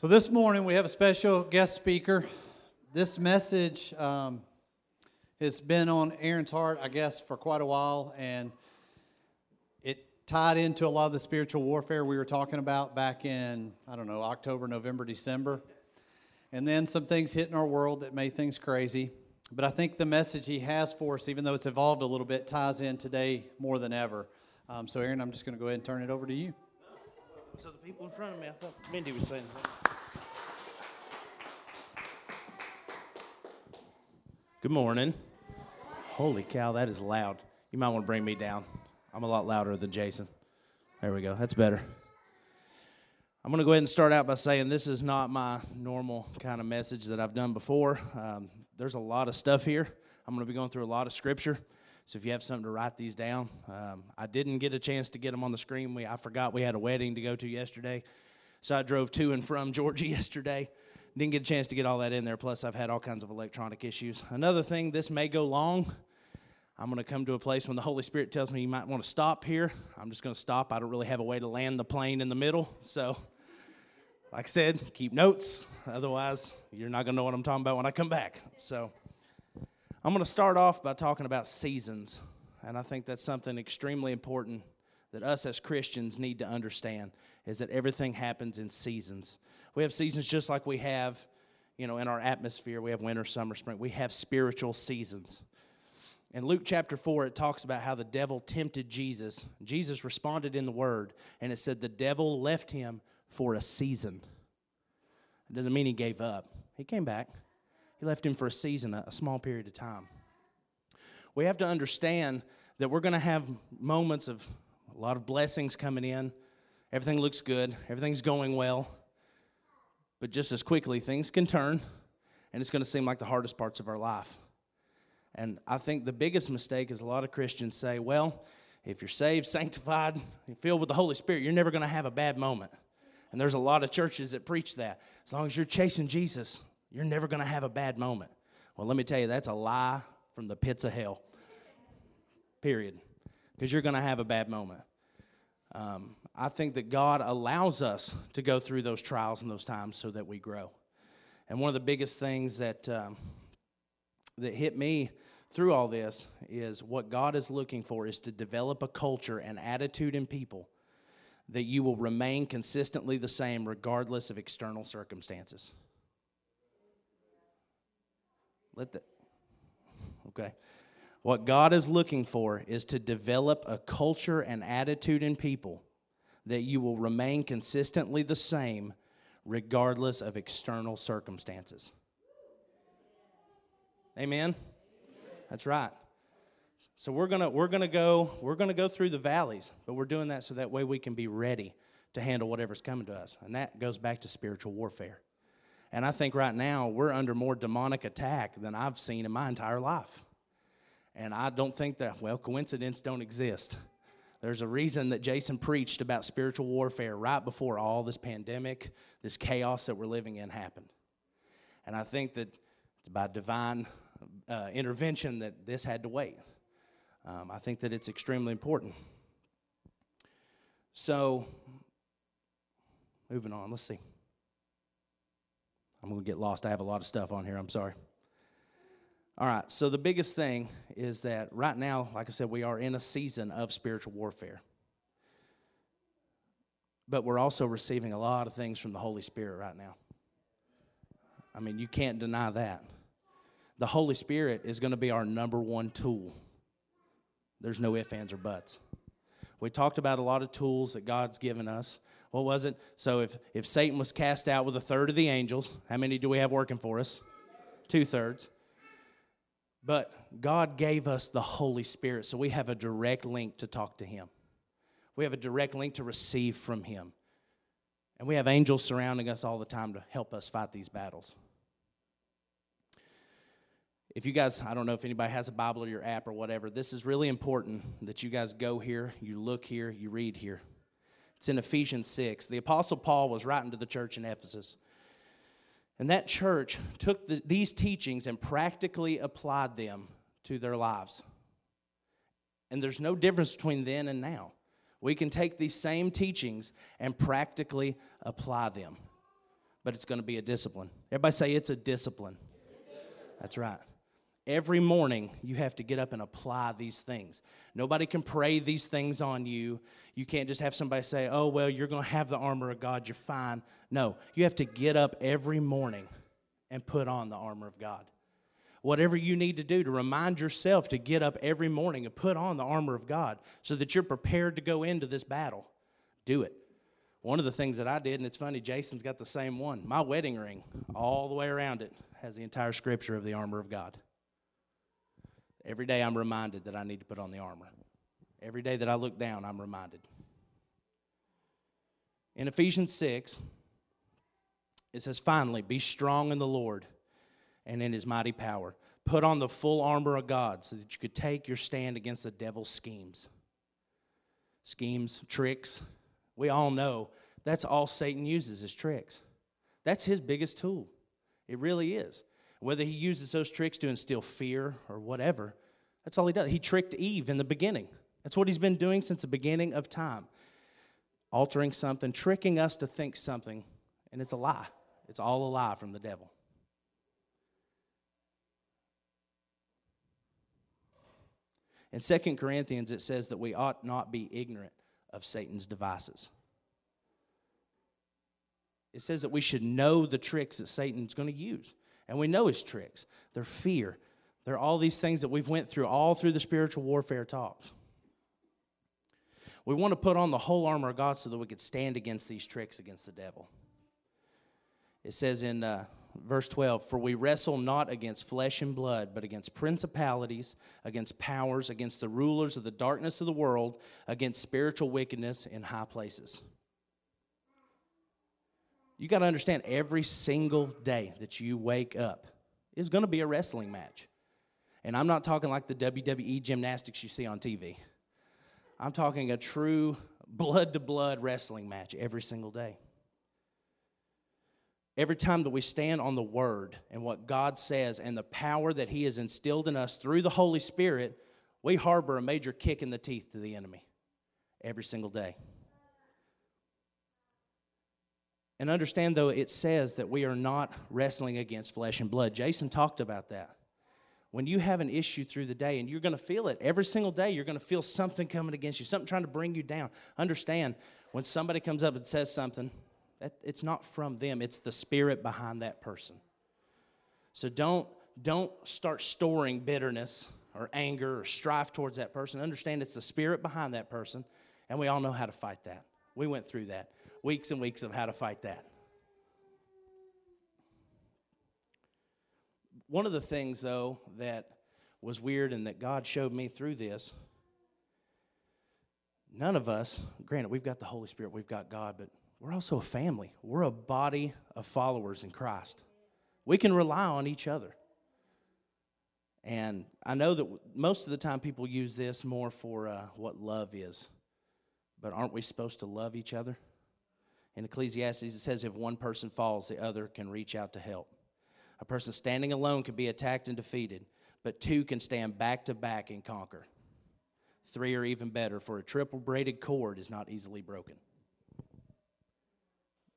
So, this morning we have a special guest speaker. This message um, has been on Aaron's heart, I guess, for quite a while, and it tied into a lot of the spiritual warfare we were talking about back in, I don't know, October, November, December. And then some things hit in our world that made things crazy. But I think the message he has for us, even though it's evolved a little bit, ties in today more than ever. Um, so, Aaron, I'm just going to go ahead and turn it over to you. So the people in front of me, I thought Mindy was saying something. Good morning. Holy cow, that is loud. You might want to bring me down. I'm a lot louder than Jason. There we go. That's better. I'm going to go ahead and start out by saying this is not my normal kind of message that I've done before. Um, there's a lot of stuff here. I'm going to be going through a lot of scripture. So if you have something to write these down, um, I didn't get a chance to get them on the screen. We, I forgot we had a wedding to go to yesterday. So I drove to and from Georgia yesterday. Didn't get a chance to get all that in there. Plus, I've had all kinds of electronic issues. Another thing, this may go long. I'm going to come to a place when the Holy Spirit tells me you might want to stop here. I'm just going to stop. I don't really have a way to land the plane in the middle. So, like I said, keep notes. Otherwise, you're not going to know what I'm talking about when I come back. So, I'm going to start off by talking about seasons. And I think that's something extremely important that us as Christians need to understand is that everything happens in seasons. We have seasons just like we have, you know, in our atmosphere. We have winter, summer, spring. We have spiritual seasons. In Luke chapter 4, it talks about how the devil tempted Jesus. Jesus responded in the word, and it said the devil left him for a season. It doesn't mean he gave up, he came back. He left him for a season, a small period of time. We have to understand that we're going to have moments of a lot of blessings coming in. Everything looks good, everything's going well. But just as quickly, things can turn, and it's going to seem like the hardest parts of our life. And I think the biggest mistake is a lot of Christians say, well, if you're saved, sanctified, filled with the Holy Spirit, you're never going to have a bad moment. And there's a lot of churches that preach that. As long as you're chasing Jesus, you're never going to have a bad moment. Well, let me tell you, that's a lie from the pits of hell. Period. Because you're going to have a bad moment. Um, I think that God allows us to go through those trials and those times so that we grow. And one of the biggest things that um, that hit me through all this is what God is looking for is to develop a culture and attitude in people that you will remain consistently the same regardless of external circumstances. Let the okay. What God is looking for is to develop a culture and attitude in people that you will remain consistently the same regardless of external circumstances. Amen. That's right. So we're going to we're going to go we're going to go through the valleys, but we're doing that so that way we can be ready to handle whatever's coming to us. And that goes back to spiritual warfare. And I think right now we're under more demonic attack than I've seen in my entire life. And I don't think that, well, coincidence don't exist. There's a reason that Jason preached about spiritual warfare right before all this pandemic, this chaos that we're living in happened. And I think that it's by divine uh, intervention that this had to wait. Um, I think that it's extremely important. So, moving on, let's see. I'm going to get lost. I have a lot of stuff on here. I'm sorry. All right, so the biggest thing is that right now, like I said, we are in a season of spiritual warfare. But we're also receiving a lot of things from the Holy Spirit right now. I mean, you can't deny that. The Holy Spirit is going to be our number one tool. There's no ifs, ands, or buts. We talked about a lot of tools that God's given us what was it? So if, if Satan was cast out with a third of the angels, how many do we have working for us? Two thirds. But God gave us the Holy Spirit, so we have a direct link to talk to Him. We have a direct link to receive from Him. And we have angels surrounding us all the time to help us fight these battles. If you guys, I don't know if anybody has a Bible or your app or whatever, this is really important that you guys go here, you look here, you read here. It's in Ephesians 6. The Apostle Paul was writing to the church in Ephesus. And that church took the, these teachings and practically applied them to their lives. And there's no difference between then and now. We can take these same teachings and practically apply them. but it's going to be a discipline. Everybody say it's a discipline. That's right. Every morning, you have to get up and apply these things. Nobody can pray these things on you. You can't just have somebody say, oh, well, you're going to have the armor of God, you're fine. No, you have to get up every morning and put on the armor of God. Whatever you need to do to remind yourself to get up every morning and put on the armor of God so that you're prepared to go into this battle, do it. One of the things that I did, and it's funny, Jason's got the same one. My wedding ring, all the way around it, has the entire scripture of the armor of God. Every day I'm reminded that I need to put on the armor. Every day that I look down, I'm reminded. In Ephesians 6, it says, Finally, be strong in the Lord and in his mighty power. Put on the full armor of God so that you could take your stand against the devil's schemes. Schemes, tricks. We all know that's all Satan uses is tricks. That's his biggest tool. It really is. Whether he uses those tricks to instill fear or whatever, that's all he does. He tricked Eve in the beginning. That's what he's been doing since the beginning of time. Altering something, tricking us to think something, and it's a lie. It's all a lie from the devil. In 2 Corinthians, it says that we ought not be ignorant of Satan's devices. It says that we should know the tricks that Satan's going to use and we know his tricks. They're fear. They're all these things that we've went through all through the spiritual warfare talks. We want to put on the whole armor of God so that we could stand against these tricks against the devil. It says in uh, verse 12, For we wrestle not against flesh and blood, but against principalities, against powers, against the rulers of the darkness of the world, against spiritual wickedness in high places. You got to understand every single day that you wake up is going to be a wrestling match. And I'm not talking like the WWE gymnastics you see on TV. I'm talking a true blood to blood wrestling match every single day. Every time that we stand on the word and what God says and the power that He has instilled in us through the Holy Spirit, we harbor a major kick in the teeth to the enemy every single day. And understand, though, it says that we are not wrestling against flesh and blood. Jason talked about that. When you have an issue through the day, and you're going to feel it every single day, you're going to feel something coming against you, something trying to bring you down. Understand, when somebody comes up and says something, that it's not from them, it's the spirit behind that person. So don't, don't start storing bitterness or anger or strife towards that person. Understand it's the spirit behind that person, and we all know how to fight that. We went through that weeks and weeks of how to fight that. One of the things, though, that was weird and that God showed me through this, none of us, granted, we've got the Holy Spirit, we've got God, but we're also a family. We're a body of followers in Christ. We can rely on each other. And I know that most of the time people use this more for uh, what love is. But aren't we supposed to love each other? In Ecclesiastes, it says if one person falls, the other can reach out to help. A person standing alone can be attacked and defeated, but two can stand back to back and conquer. Three are even better, for a triple braided cord is not easily broken.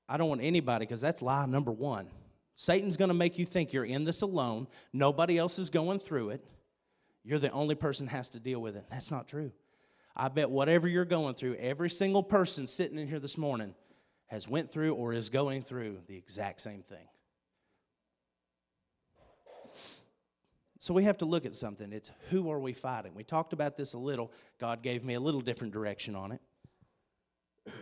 I don't want anybody, because that's lie number one. Satan's going to make you think you're in this alone, nobody else is going through it. You're the only person has to deal with it. That's not true. I bet whatever you're going through, every single person sitting in here this morning has went through or is going through the exact same thing. So we have to look at something. It's who are we fighting? We talked about this a little. God gave me a little different direction on it.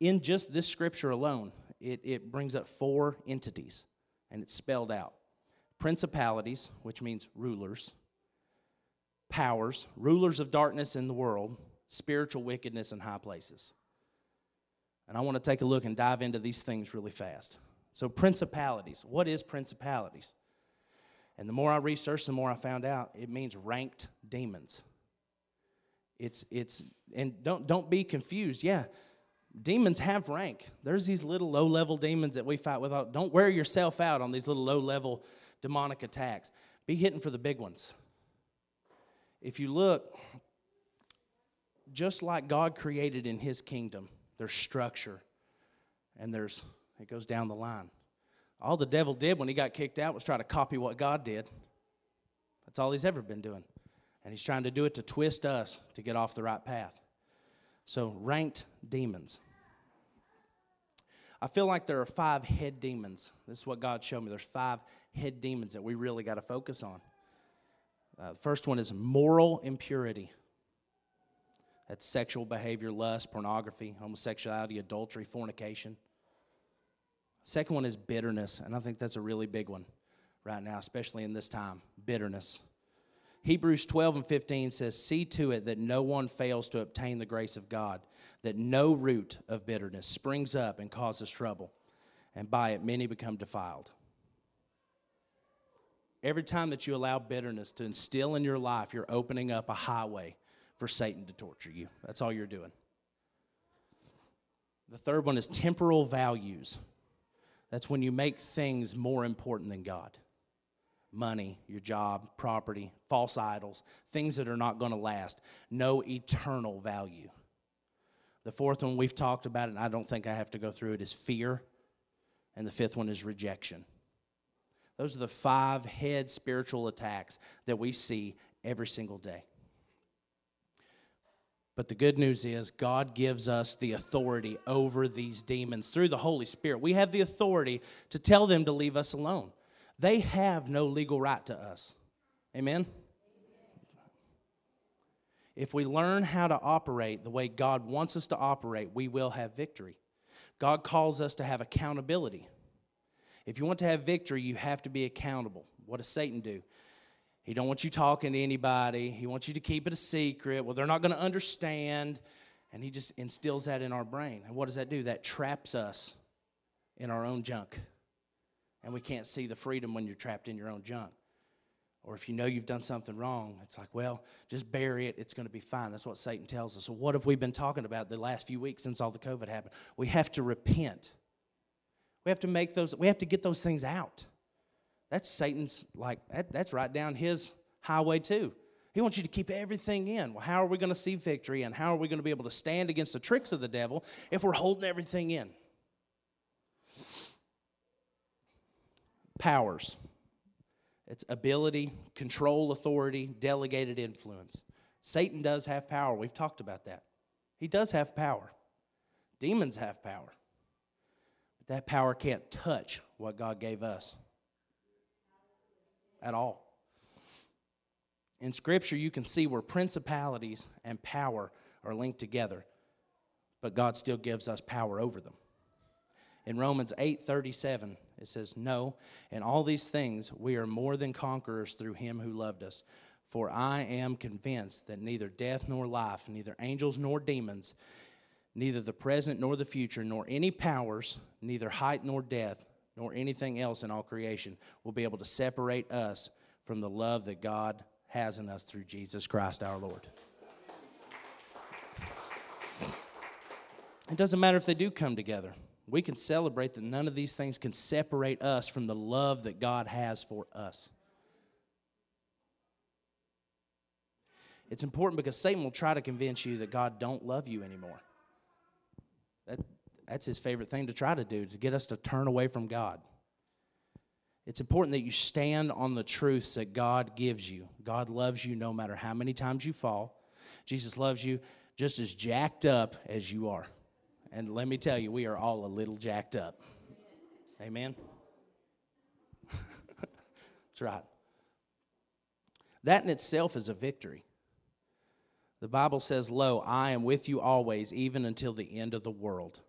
In just this scripture alone, it, it brings up four entities, and it's spelled out principalities, which means rulers, powers, rulers of darkness in the world, spiritual wickedness in high places. And I want to take a look and dive into these things really fast. So, principalities. What is principalities? And the more I researched, the more I found out it means ranked demons. It's it's and don't don't be confused. Yeah, demons have rank. There's these little low level demons that we fight with. Don't wear yourself out on these little low level demonic attacks. Be hitting for the big ones. If you look, just like God created in His kingdom, there's structure and there's It goes down the line. All the devil did when he got kicked out was try to copy what God did. That's all he's ever been doing. And he's trying to do it to twist us to get off the right path. So, ranked demons. I feel like there are five head demons. This is what God showed me. There's five head demons that we really got to focus on. Uh, the first one is moral impurity. That's sexual behavior, lust, pornography, homosexuality, adultery, fornication. Second one is bitterness, and I think that's a really big one right now, especially in this time bitterness. Hebrews 12 and 15 says, See to it that no one fails to obtain the grace of God, that no root of bitterness springs up and causes trouble, and by it many become defiled. Every time that you allow bitterness to instill in your life, you're opening up a highway for Satan to torture you. That's all you're doing. The third one is temporal values. That's when you make things more important than God money, your job, property, false idols, things that are not going to last, no eternal value. The fourth one we've talked about, and I don't think I have to go through it, is fear. And the fifth one is rejection. Those are the five head spiritual attacks that we see every single day. But the good news is, God gives us the authority over these demons through the Holy Spirit. We have the authority to tell them to leave us alone. They have no legal right to us. Amen? If we learn how to operate the way God wants us to operate, we will have victory. God calls us to have accountability. If you want to have victory, you have to be accountable. What does Satan do? He don't want you talking to anybody. He wants you to keep it a secret. Well, they're not going to understand, and he just instills that in our brain. And what does that do? That traps us in our own junk and we can't see the freedom when you're trapped in your own junk. Or if you know you've done something wrong, it's like, well, just bury it. It's going to be fine. That's what Satan tells us. So, what have we been talking about the last few weeks since all the COVID happened? We have to repent. We have to make those, we have to get those things out. That's Satan's, like, that, that's right down his highway, too. He wants you to keep everything in. Well, how are we going to see victory and how are we going to be able to stand against the tricks of the devil if we're holding everything in? powers it's ability, control, authority, delegated influence. Satan does have power. We've talked about that. He does have power. Demons have power. But that power can't touch what God gave us at all. In Scripture, you can see where principalities and power are linked together, but God still gives us power over them. In Romans 8 37, it says, No, in all these things we are more than conquerors through him who loved us. For I am convinced that neither death nor life, neither angels nor demons, neither the present nor the future, nor any powers, neither height nor depth, nor anything else in all creation will be able to separate us from the love that God has in us through Jesus Christ our Lord. It doesn't matter if they do come together we can celebrate that none of these things can separate us from the love that God has for us. It's important because Satan will try to convince you that God don't love you anymore. That, that's his favorite thing to try to do, to get us to turn away from God. It's important that you stand on the truths that God gives you. God loves you no matter how many times you fall. Jesus loves you just as jacked up as you are. And let me tell you, we are all a little jacked up. Amen? That's right. That in itself is a victory. The Bible says, Lo, I am with you always, even until the end of the world.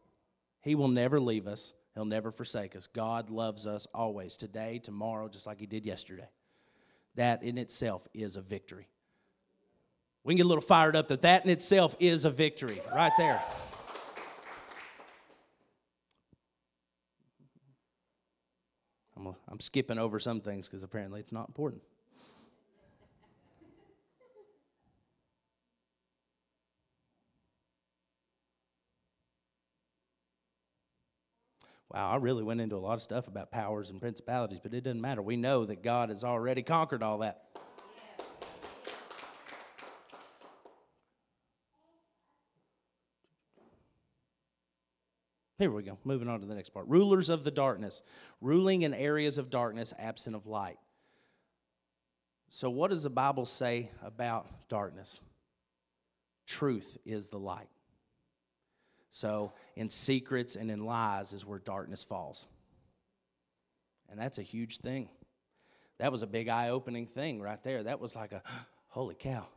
He will never leave us, He'll never forsake us. God loves us always, today, tomorrow, just like He did yesterday. That in itself is a victory. We can get a little fired up that that in itself is a victory, right there. I'm, I'm skipping over some things because apparently it's not important. Wow, I really went into a lot of stuff about powers and principalities, but it doesn't matter. We know that God has already conquered all that. Here we go. Moving on to the next part. Rulers of the darkness, ruling in areas of darkness, absent of light. So, what does the Bible say about darkness? Truth is the light. So, in secrets and in lies is where darkness falls. And that's a huge thing. That was a big eye opening thing right there. That was like a holy cow.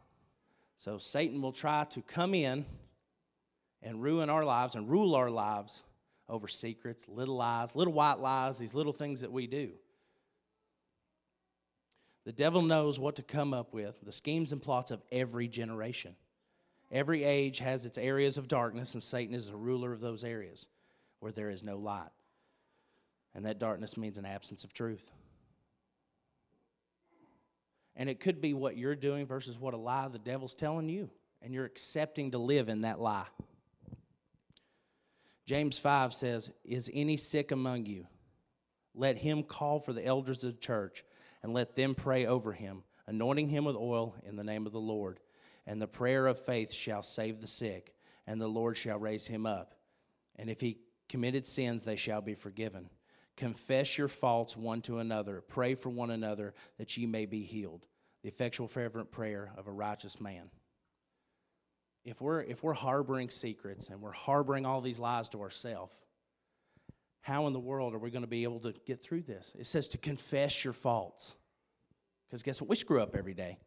So, Satan will try to come in and ruin our lives and rule our lives over secrets, little lies, little white lies, these little things that we do. The devil knows what to come up with, the schemes and plots of every generation. Every age has its areas of darkness, and Satan is the ruler of those areas where there is no light. And that darkness means an absence of truth. And it could be what you're doing versus what a lie the devil's telling you, and you're accepting to live in that lie. James 5 says, Is any sick among you? Let him call for the elders of the church and let them pray over him, anointing him with oil in the name of the Lord. And the prayer of faith shall save the sick, and the Lord shall raise him up. And if he committed sins, they shall be forgiven. Confess your faults one to another. Pray for one another that ye may be healed. The effectual, fervent prayer of a righteous man if we're if we're harboring secrets and we're harboring all these lies to ourselves how in the world are we going to be able to get through this it says to confess your faults because guess what we screw up every day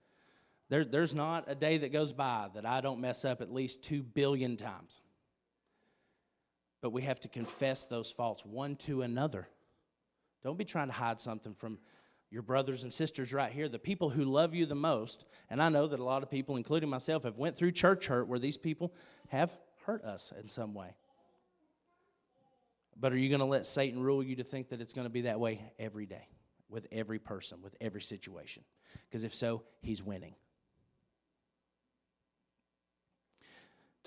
there, there's not a day that goes by that i don't mess up at least two billion times but we have to confess those faults one to another don't be trying to hide something from your brothers and sisters right here, the people who love you the most. And I know that a lot of people, including myself, have went through church hurt where these people have hurt us in some way. But are you going to let Satan rule you to think that it's going to be that way every day, with every person, with every situation? Because if so, he's winning.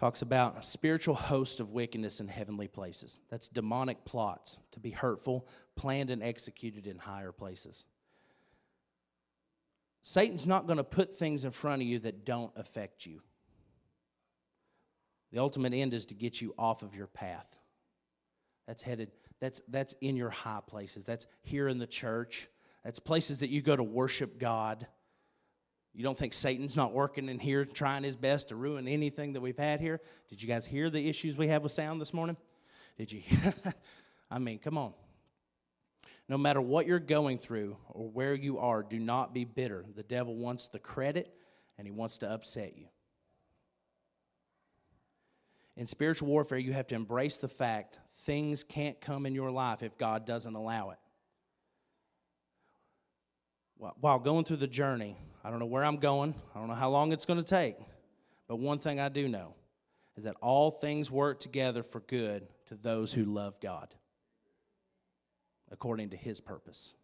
Talks about a spiritual host of wickedness in heavenly places. That's demonic plots to be hurtful, planned and executed in higher places. Satan's not going to put things in front of you that don't affect you. The ultimate end is to get you off of your path. That's headed, that's, that's in your high places. That's here in the church. That's places that you go to worship God. You don't think Satan's not working in here trying his best to ruin anything that we've had here? Did you guys hear the issues we have with sound this morning? Did you? I mean, come on. No matter what you're going through or where you are, do not be bitter. The devil wants the credit and he wants to upset you. In spiritual warfare, you have to embrace the fact things can't come in your life if God doesn't allow it. While going through the journey, I don't know where I'm going, I don't know how long it's going to take, but one thing I do know is that all things work together for good to those who love God according to his purpose.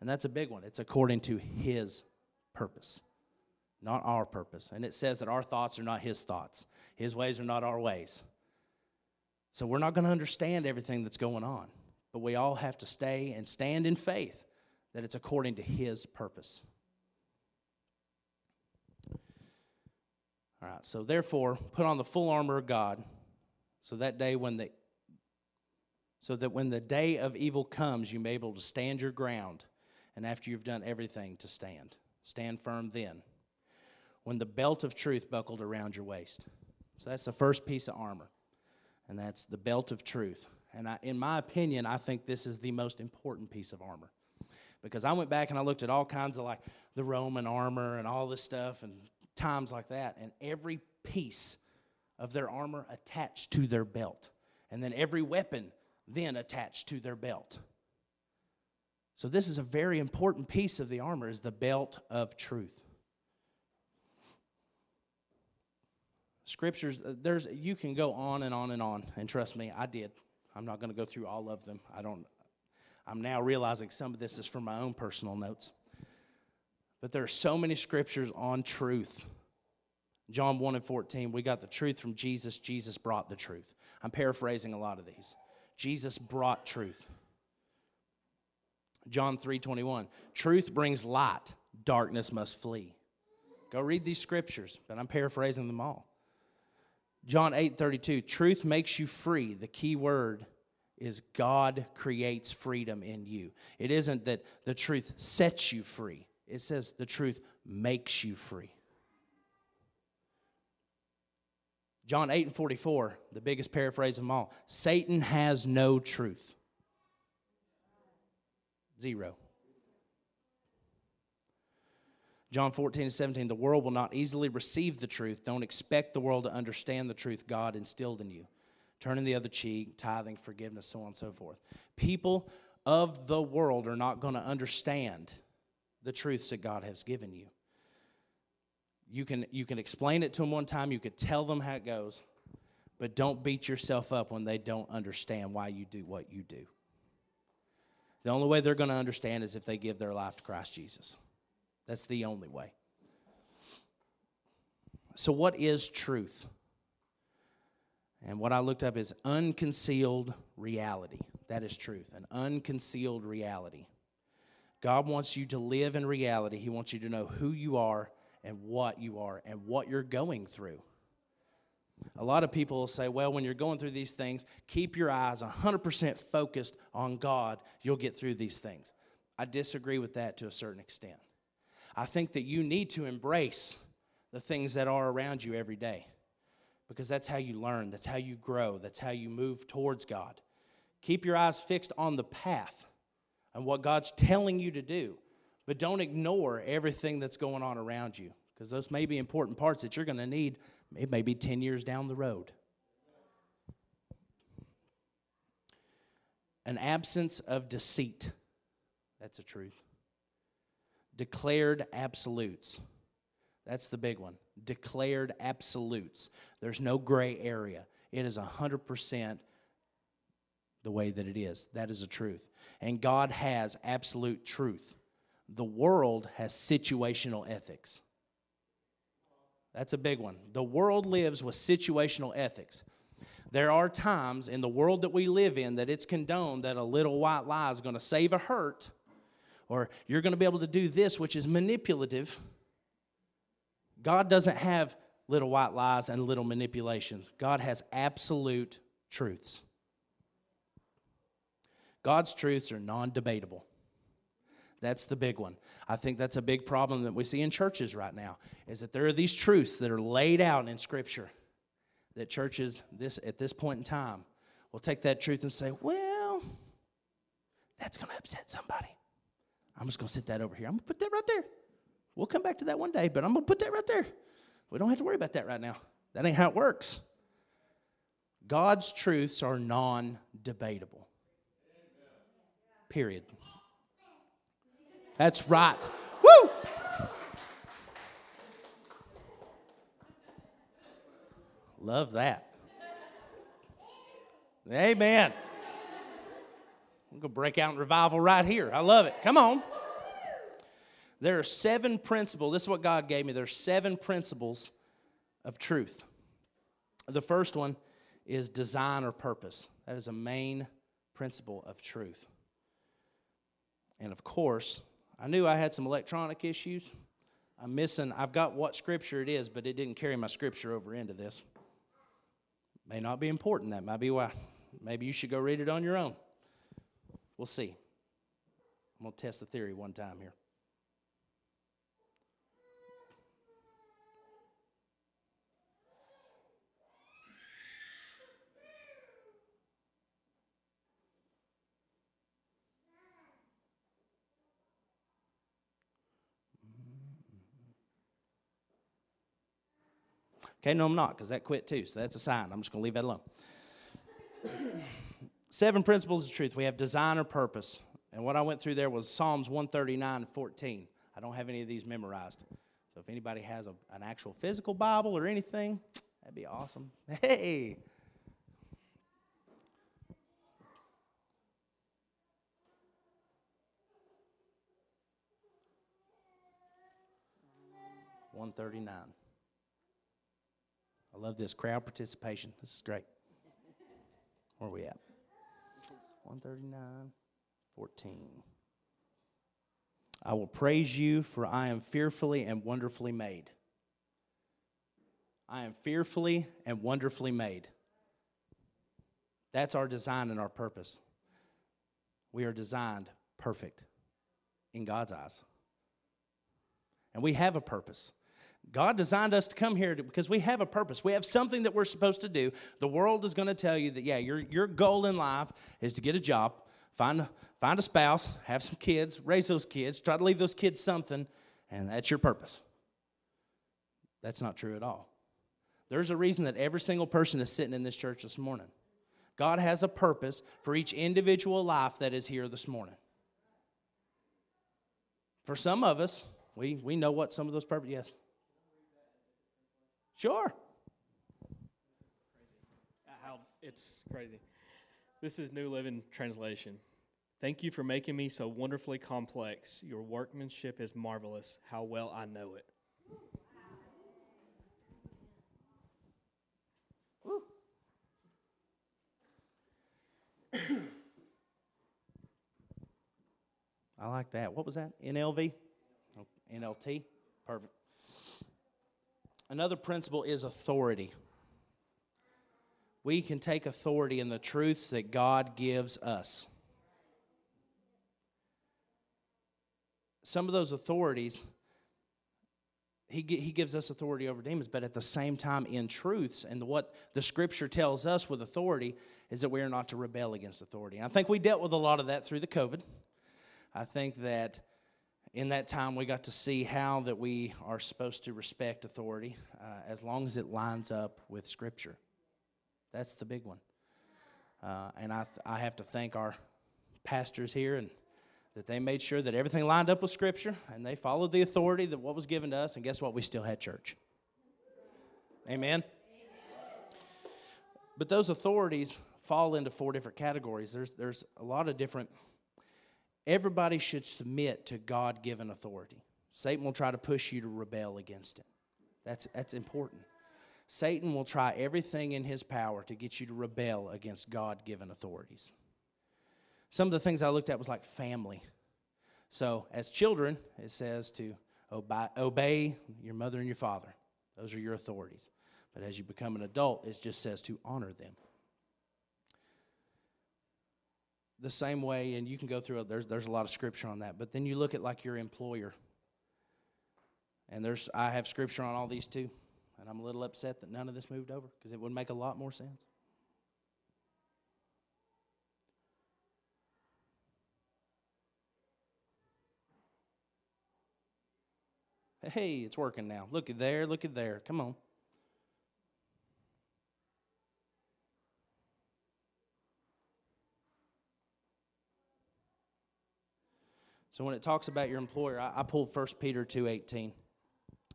And that's a big one. It's according to his purpose, not our purpose. And it says that our thoughts are not his thoughts, his ways are not our ways. So we're not going to understand everything that's going on, but we all have to stay and stand in faith that it's according to his purpose. All right, so therefore, put on the full armor of God so that day when the so that when the day of evil comes, you may be able to stand your ground, and after you've done everything, to stand. Stand firm then. When the belt of truth buckled around your waist. So that's the first piece of armor, and that's the belt of truth. And I, in my opinion, I think this is the most important piece of armor. Because I went back and I looked at all kinds of like the Roman armor and all this stuff and times like that, and every piece of their armor attached to their belt. And then every weapon then attached to their belt. So this is a very important piece of the armor is the belt of truth. Scriptures uh, there's you can go on and on and on and trust me, I did. I'm not going to go through all of them. I don't I'm now realizing some of this is from my own personal notes. But there are so many scriptures on truth. John 1 and 14, we got the truth from Jesus. Jesus brought the truth. I'm paraphrasing a lot of these. Jesus brought truth. John 3:21. Truth brings light, darkness must flee. Go read these scriptures, but I'm paraphrasing them all. John 8 32, truth makes you free. The key word is God creates freedom in you. It isn't that the truth sets you free, it says the truth makes you free. John 8 and 44, the biggest paraphrase of them all Satan has no truth. Zero. John 14 and 17, the world will not easily receive the truth. Don't expect the world to understand the truth God instilled in you. Turning the other cheek, tithing, forgiveness, so on and so forth. People of the world are not going to understand the truths that God has given you. You can, you can explain it to them one time, you could tell them how it goes, but don't beat yourself up when they don't understand why you do what you do. The only way they're going to understand is if they give their life to Christ Jesus. That's the only way. So, what is truth? And what I looked up is unconcealed reality. That is truth, an unconcealed reality. God wants you to live in reality. He wants you to know who you are and what you are and what you're going through. A lot of people will say, well, when you're going through these things, keep your eyes 100% focused on God. You'll get through these things. I disagree with that to a certain extent. I think that you need to embrace the things that are around you every day because that's how you learn, that's how you grow, that's how you move towards God. Keep your eyes fixed on the path and what God's telling you to do, but don't ignore everything that's going on around you because those may be important parts that you're going to need it may be 10 years down the road. An absence of deceit. That's a truth. Declared absolutes. That's the big one. Declared absolutes. There's no gray area. It is 100% the way that it is. That is a truth. And God has absolute truth. The world has situational ethics. That's a big one. The world lives with situational ethics. There are times in the world that we live in that it's condoned that a little white lie is going to save a hurt, or you're going to be able to do this, which is manipulative. God doesn't have little white lies and little manipulations, God has absolute truths. God's truths are non debatable. That's the big one. I think that's a big problem that we see in churches right now is that there are these truths that are laid out in scripture that churches this at this point in time will take that truth and say, "Well, that's going to upset somebody. I'm just going to sit that over here. I'm going to put that right there. We'll come back to that one day, but I'm going to put that right there. We don't have to worry about that right now. That ain't how it works. God's truths are non-debatable. Period. That's right. Woo! Love that. Amen. I'm going to break out in revival right here. I love it. Come on. There are seven principles. This is what God gave me. There are seven principles of truth. The first one is design or purpose. That is a main principle of truth. And of course, I knew I had some electronic issues. I'm missing, I've got what scripture it is, but it didn't carry my scripture over into this. May not be important, that might be why. Maybe you should go read it on your own. We'll see. I'm going to test the theory one time here. Okay, no, I'm not, because that quit too, so that's a sign. I'm just going to leave that alone. Seven principles of truth. We have design or purpose. And what I went through there was Psalms 139 and 14. I don't have any of these memorized. So if anybody has a, an actual physical Bible or anything, that'd be awesome. Hey! One thirty nine. I love this crowd participation. This is great. Where are we at? 139, 14. I will praise you, for I am fearfully and wonderfully made. I am fearfully and wonderfully made. That's our design and our purpose. We are designed perfect in God's eyes. And we have a purpose. God designed us to come here to, because we have a purpose. We have something that we're supposed to do. The world is going to tell you that, yeah, your, your goal in life is to get a job, find, find a spouse, have some kids, raise those kids, try to leave those kids something, and that's your purpose. That's not true at all. There's a reason that every single person is sitting in this church this morning. God has a purpose for each individual life that is here this morning. For some of us, we, we know what some of those purposes, yes. Sure. How it's crazy. This is New Living Translation. Thank you for making me so wonderfully complex. Your workmanship is marvelous. How well I know it. I like that. What was that? NLV? NLT? Perfect. Another principle is authority. We can take authority in the truths that God gives us. Some of those authorities, he, he gives us authority over demons, but at the same time, in truths, and what the scripture tells us with authority is that we are not to rebel against authority. And I think we dealt with a lot of that through the COVID. I think that in that time we got to see how that we are supposed to respect authority uh, as long as it lines up with Scripture. That's the big one. Uh, and I, th- I have to thank our pastors here and that they made sure that everything lined up with Scripture and they followed the authority that what was given to us. And guess what? We still had church. Amen. Amen. But those authorities fall into four different categories. There's, there's a lot of different Everybody should submit to God given authority. Satan will try to push you to rebel against it. That's, that's important. Satan will try everything in his power to get you to rebel against God given authorities. Some of the things I looked at was like family. So, as children, it says to obey, obey your mother and your father. Those are your authorities. But as you become an adult, it just says to honor them the same way, and you can go through it, there's, there's a lot of scripture on that. But then you look at like your employer. And there's I have scripture on all these too. And I'm a little upset that none of this moved over because it would make a lot more sense. Hey, it's working now. Look at there, look at there. Come on. So when it talks about your employer, I, I pulled 1 Peter 2.18.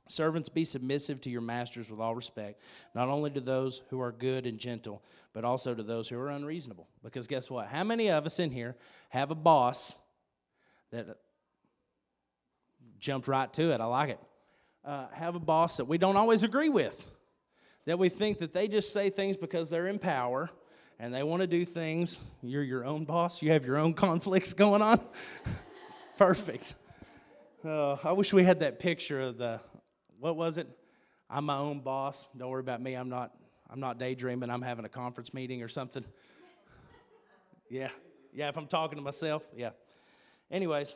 Servants, be submissive to your masters with all respect, not only to those who are good and gentle, but also to those who are unreasonable. Because guess what? How many of us in here have a boss that jumped right to it? I like it. Uh, have a boss that we don't always agree with, that we think that they just say things because they're in power and they want to do things. You're your own boss, you have your own conflicts going on. Perfect. Uh, I wish we had that picture of the, what was it? I'm my own boss. Don't worry about me. I'm not, I'm not daydreaming. I'm having a conference meeting or something. Yeah. Yeah, if I'm talking to myself, yeah. Anyways,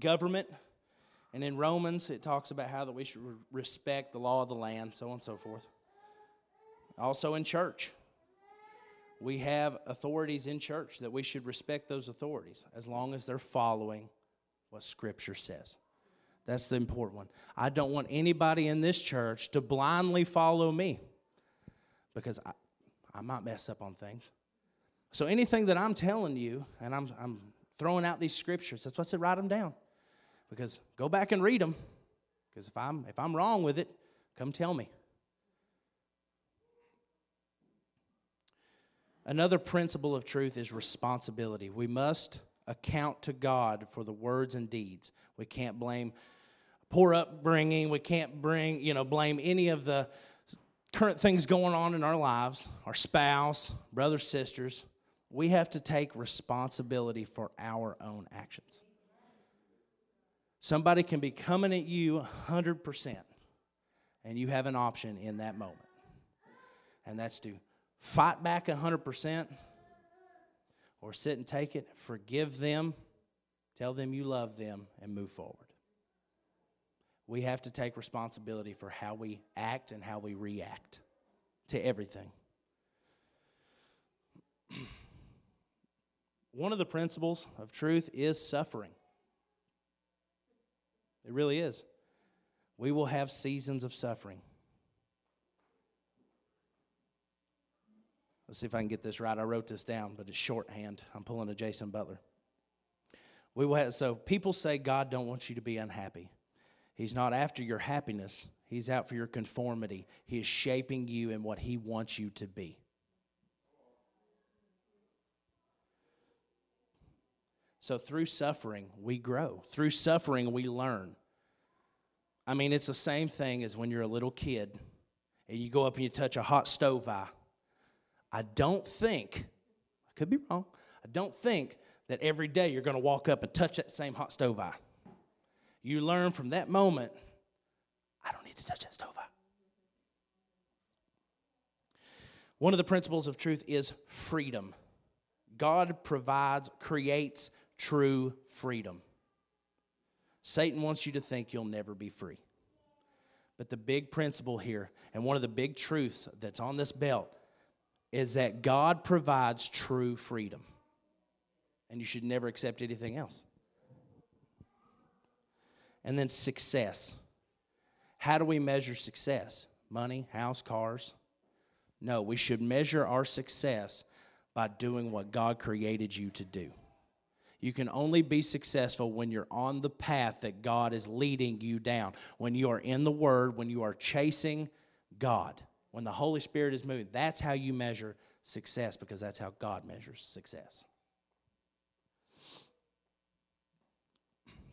government. And in Romans, it talks about how that we should respect the law of the land, so on and so forth. Also in church we have authorities in church that we should respect those authorities as long as they're following what Scripture says. That's the important one. I don't want anybody in this church to blindly follow me because I, I might mess up on things. So anything that I'm telling you, and I'm, I'm throwing out these scriptures, that's why I said write them down. Because go back and read them. Because if I'm if I'm wrong with it, come tell me. Another principle of truth is responsibility. We must account to God for the words and deeds. We can't blame poor upbringing. We can't bring, you know, blame any of the current things going on in our lives, our spouse, brothers, sisters. We have to take responsibility for our own actions. Somebody can be coming at you 100%, and you have an option in that moment. And that's to fight back 100% or sit and take it, forgive them, tell them you love them, and move forward. We have to take responsibility for how we act and how we react to everything. One of the principles of truth is suffering. It really is. We will have seasons of suffering. Let's see if I can get this right. I wrote this down, but it's shorthand. I'm pulling a Jason Butler. We will have, so people say God don't want you to be unhappy. He's not after your happiness. He's out for your conformity. He is shaping you in what he wants you to be. So through suffering, we grow. Through suffering, we learn. I mean, it's the same thing as when you're a little kid and you go up and you touch a hot stove eye. I don't think, I could be wrong, I don't think that every day you're going to walk up and touch that same hot stove eye. You learn from that moment, I don't need to touch that stove eye. One of the principles of truth is freedom. God provides, creates true freedom. Satan wants you to think you'll never be free. But the big principle here, and one of the big truths that's on this belt, is that God provides true freedom. And you should never accept anything else. And then success. How do we measure success? Money, house, cars? No, we should measure our success by doing what God created you to do. You can only be successful when you're on the path that God is leading you down. When you are in the Word, when you are chasing God, when the Holy Spirit is moving. That's how you measure success because that's how God measures success.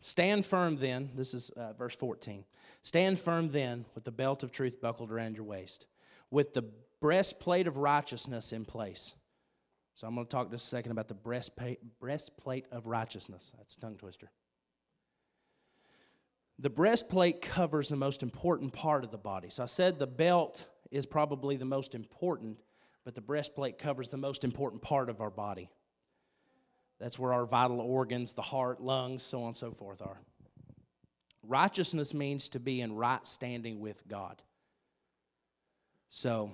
Stand firm then, this is uh, verse 14. Stand firm then with the belt of truth buckled around your waist, with the breastplate of righteousness in place. So I'm going to talk just a second about the breastplate, breastplate of righteousness. That's tongue twister. The breastplate covers the most important part of the body. So I said the belt is probably the most important, but the breastplate covers the most important part of our body. That's where our vital organs, the heart, lungs, so on and so forth are. Righteousness means to be in right standing with God. So,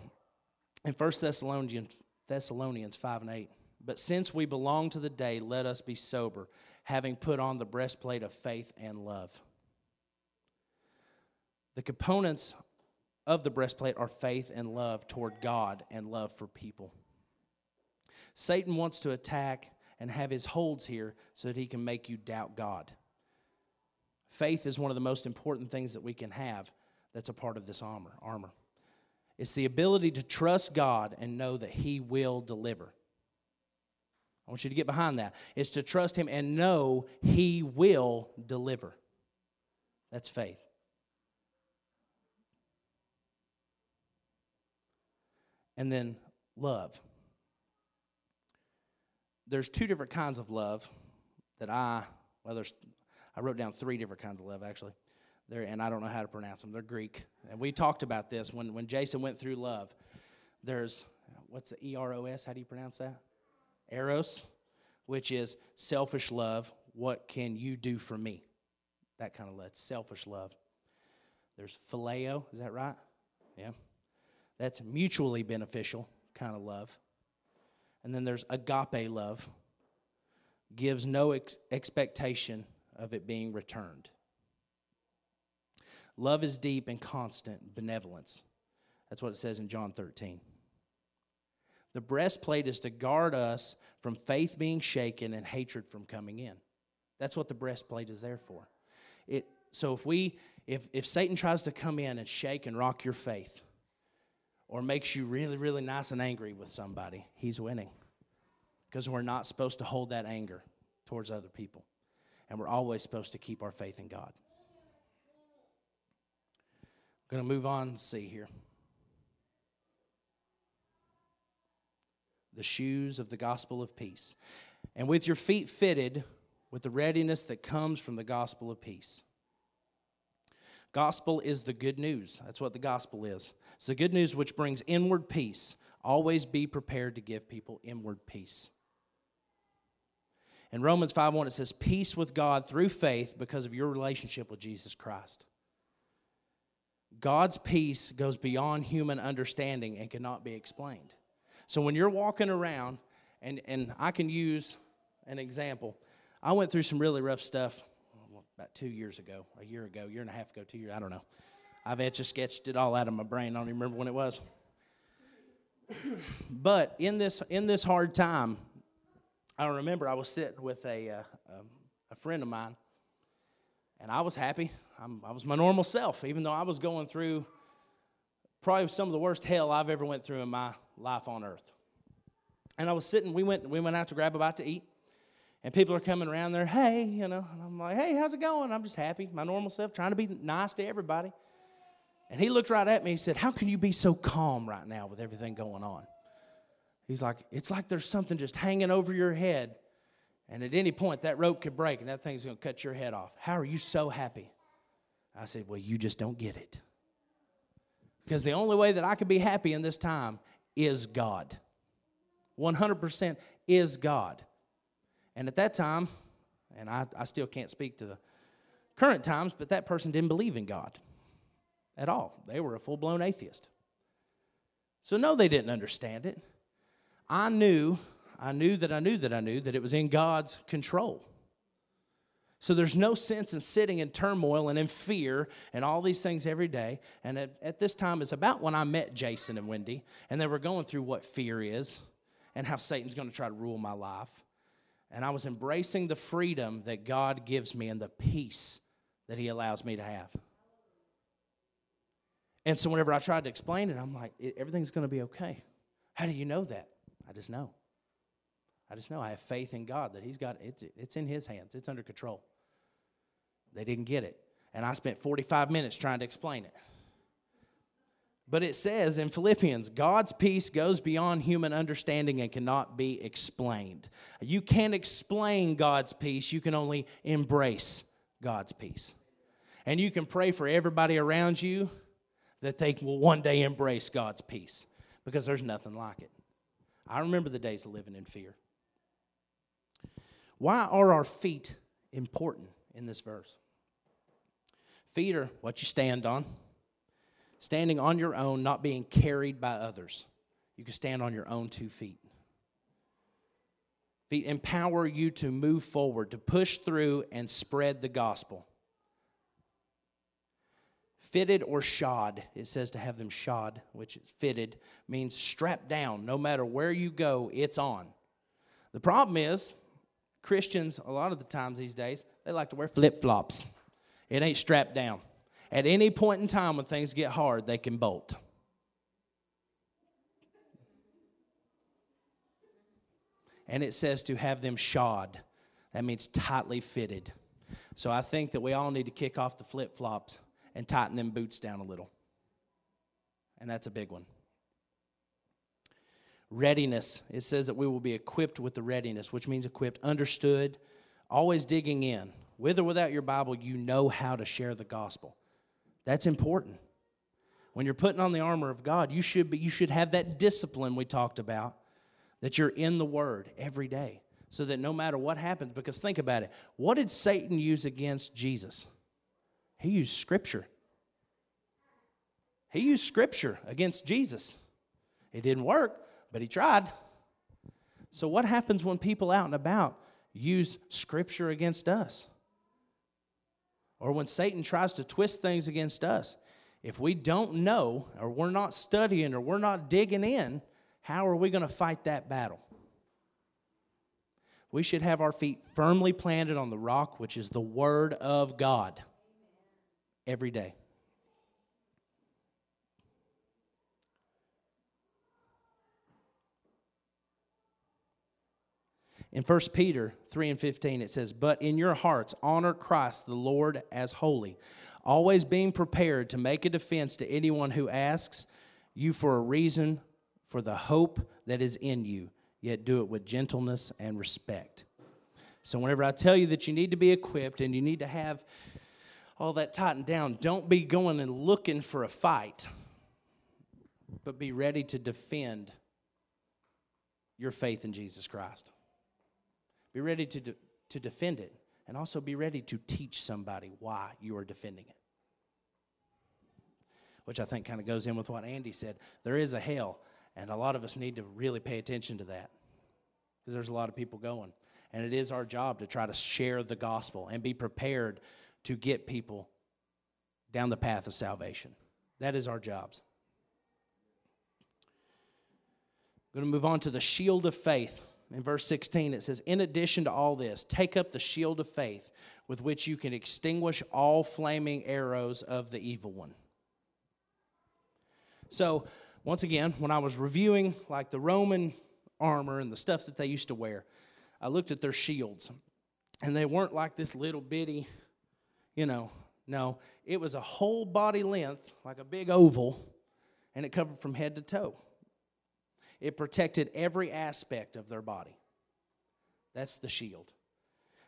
in 1 Thessalonians, Thessalonians 5 and 8, but since we belong to the day, let us be sober, having put on the breastplate of faith and love. The components of the breastplate are faith and love toward God and love for people. Satan wants to attack and have his holds here so that he can make you doubt God. Faith is one of the most important things that we can have that's a part of this armor. armor. It's the ability to trust God and know that he will deliver. I want you to get behind that. It's to trust him and know he will deliver. That's faith. And then love there's two different kinds of love that I, well, there's, I wrote down three different kinds of love actually. There, and I don't know how to pronounce them. They're Greek. And we talked about this when, when Jason went through love. There's, what's the E R O S? How do you pronounce that? Eros, which is selfish love. What can you do for me? That kind of love. Selfish love. There's phileo, is that right? Yeah. That's mutually beneficial kind of love. And then there's agape love, gives no ex- expectation of it being returned. Love is deep and constant benevolence. That's what it says in John 13. The breastplate is to guard us from faith being shaken and hatred from coming in. That's what the breastplate is there for. It, so if we if, if Satan tries to come in and shake and rock your faith, or makes you really, really nice and angry with somebody, he's winning. Because we're not supposed to hold that anger towards other people. And we're always supposed to keep our faith in God. I'm going to move on and see here. The shoes of the gospel of peace. And with your feet fitted with the readiness that comes from the gospel of peace. Gospel is the good news. That's what the gospel is. It's the good news which brings inward peace. Always be prepared to give people inward peace. In Romans 5 1, it says, Peace with God through faith because of your relationship with Jesus Christ. God's peace goes beyond human understanding and cannot be explained. So when you're walking around, and, and I can use an example, I went through some really rough stuff about two years ago, a year ago, year and a half ago, two years, I don't know. I've etched sketched it all out of my brain. I don't even remember when it was. but in this in this hard time, I remember I was sitting with a, uh, um, a friend of mine, and I was happy. I'm, I was my normal self, even though I was going through probably some of the worst hell I've ever went through in my life on earth. And I was sitting. We went. We went out to grab a bite to eat, and people are coming around there. Hey, you know, and I'm like, hey, how's it going? I'm just happy, my normal self, trying to be nice to everybody. And he looked right at me. He said, "How can you be so calm right now with everything going on?" He's like, it's like there's something just hanging over your head, and at any point that rope could break and that thing's gonna cut your head off. How are you so happy? I said, Well, you just don't get it. Because the only way that I can be happy in this time is God. 100% is God. And at that time, and I, I still can't speak to the current times, but that person didn't believe in God at all. They were a full blown atheist. So, no, they didn't understand it. I knew, I knew that I knew that I knew that it was in God's control. So there's no sense in sitting in turmoil and in fear and all these things every day. And at, at, this time, it's about when I met Jason and Wendy, and they were going through what fear is and how Satan's going to try to rule my life. And I was embracing the freedom that God gives me and the peace that He allows me to have. And so whenever I tried to explain it, I'm like, everything's going to be okay. How do you know that? I just know. I just know. I have faith in God that He's got it, it's in His hands, it's under control. They didn't get it. And I spent 45 minutes trying to explain it. But it says in Philippians, God's peace goes beyond human understanding and cannot be explained. You can't explain God's peace, you can only embrace God's peace. And you can pray for everybody around you that they will one day embrace God's peace because there's nothing like it. I remember the days of living in fear. Why are our feet important in this verse? Feet are what you stand on, standing on your own, not being carried by others. You can stand on your own two feet. Feet empower you to move forward, to push through and spread the gospel. Fitted or shod, it says to have them shod, which is fitted, means strapped down. No matter where you go, it's on. The problem is, Christians, a lot of the times these days, they like to wear flip flops. It ain't strapped down. At any point in time when things get hard, they can bolt. And it says to have them shod. That means tightly fitted. So I think that we all need to kick off the flip flops and tighten them boots down a little. And that's a big one. Readiness. It says that we will be equipped with the readiness, which means equipped, understood, always digging in. With or without your Bible, you know how to share the gospel. That's important. When you're putting on the armor of God, you should be you should have that discipline we talked about that you're in the word every day so that no matter what happens because think about it. What did Satan use against Jesus? He used scripture. He used scripture against Jesus. It didn't work, but he tried. So, what happens when people out and about use scripture against us? Or when Satan tries to twist things against us? If we don't know, or we're not studying, or we're not digging in, how are we going to fight that battle? We should have our feet firmly planted on the rock, which is the Word of God every day. In 1 Peter 3 and 15, it says, But in your hearts honor Christ the Lord as holy, always being prepared to make a defense to anyone who asks you for a reason for the hope that is in you, yet do it with gentleness and respect. So, whenever I tell you that you need to be equipped and you need to have all that tightened down, don't be going and looking for a fight, but be ready to defend your faith in Jesus Christ. Be ready to, de- to defend it, and also be ready to teach somebody why you are defending it. Which I think kind of goes in with what Andy said. There is a hell, and a lot of us need to really pay attention to that because there's a lot of people going. And it is our job to try to share the gospel and be prepared to get people down the path of salvation. That is our jobs. I'm going to move on to the shield of faith. In verse 16, it says, In addition to all this, take up the shield of faith with which you can extinguish all flaming arrows of the evil one. So, once again, when I was reviewing like the Roman armor and the stuff that they used to wear, I looked at their shields. And they weren't like this little bitty, you know, no, it was a whole body length, like a big oval, and it covered from head to toe. It protected every aspect of their body. That's the shield.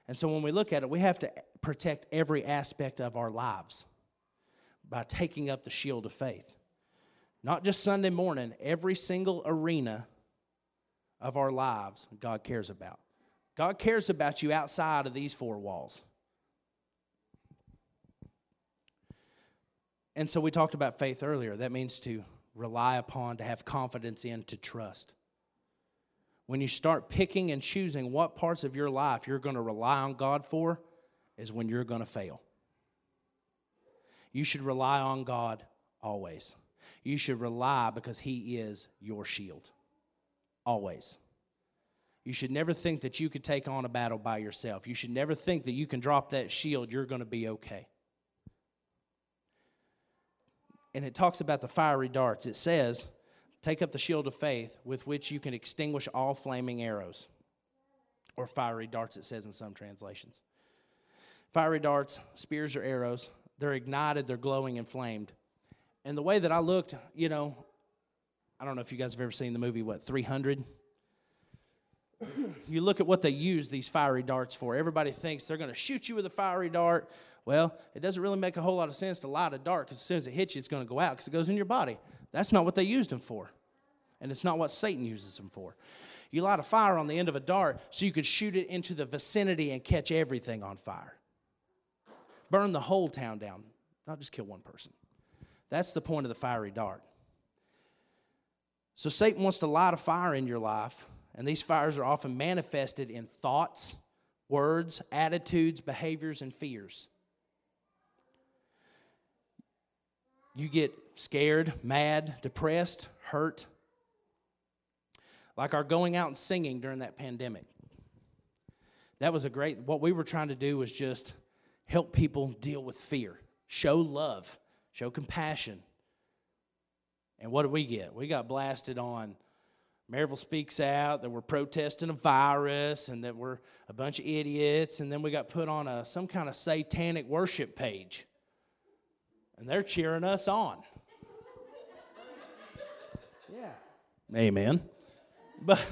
And so when we look at it, we have to protect every aspect of our lives by taking up the shield of faith. Not just Sunday morning, every single arena of our lives God cares about. God cares about you outside of these four walls. And so we talked about faith earlier. That means to rely upon, to have confidence in, to trust. When you start picking and choosing what parts of your life you're going to rely on God for, is when you're going to fail. You should rely on God always. You should rely because He is your shield. Always. You should never think that you could take on a battle by yourself. You should never think that you can drop that shield, you're going to be okay and it talks about the fiery darts. It says, Take up the shield of faith with which you can extinguish all flaming arrows. Or fiery darts, it says in some translations. Fiery darts, spears, or arrows, they're ignited, they're glowing, inflamed. And the way that I looked, you know, I don't know if you guys have ever seen the movie, what, 300? you look at what they use these fiery darts for. Everybody thinks they're going to shoot you with a fiery dart well, it doesn't really make a whole lot of sense to light a dart because as soon as it hits you, it's going to go out because it goes in your body. That's not what they used them for. And it's not what Satan uses them for. You light a fire on the end of a dart so you could shoot it into the vicinity and catch everything on fire. Burn the whole town down, not just kill one person. That's the point of the fiery dart. So Satan wants to light a fire in your life, and these fires are often manifested in thoughts, words, attitudes, behaviors, and fears. You get scared, mad, depressed, hurt. Like our going out and singing during that pandemic. That was a great, what we were trying to do was just help people deal with fear, show love, show compassion. And what did we get? We got blasted on Maryville Speaks Out that we're protesting a virus and that we're a bunch of idiots. And then we got put on a, some kind of satanic worship page and they're cheering us on. Yeah. Amen. But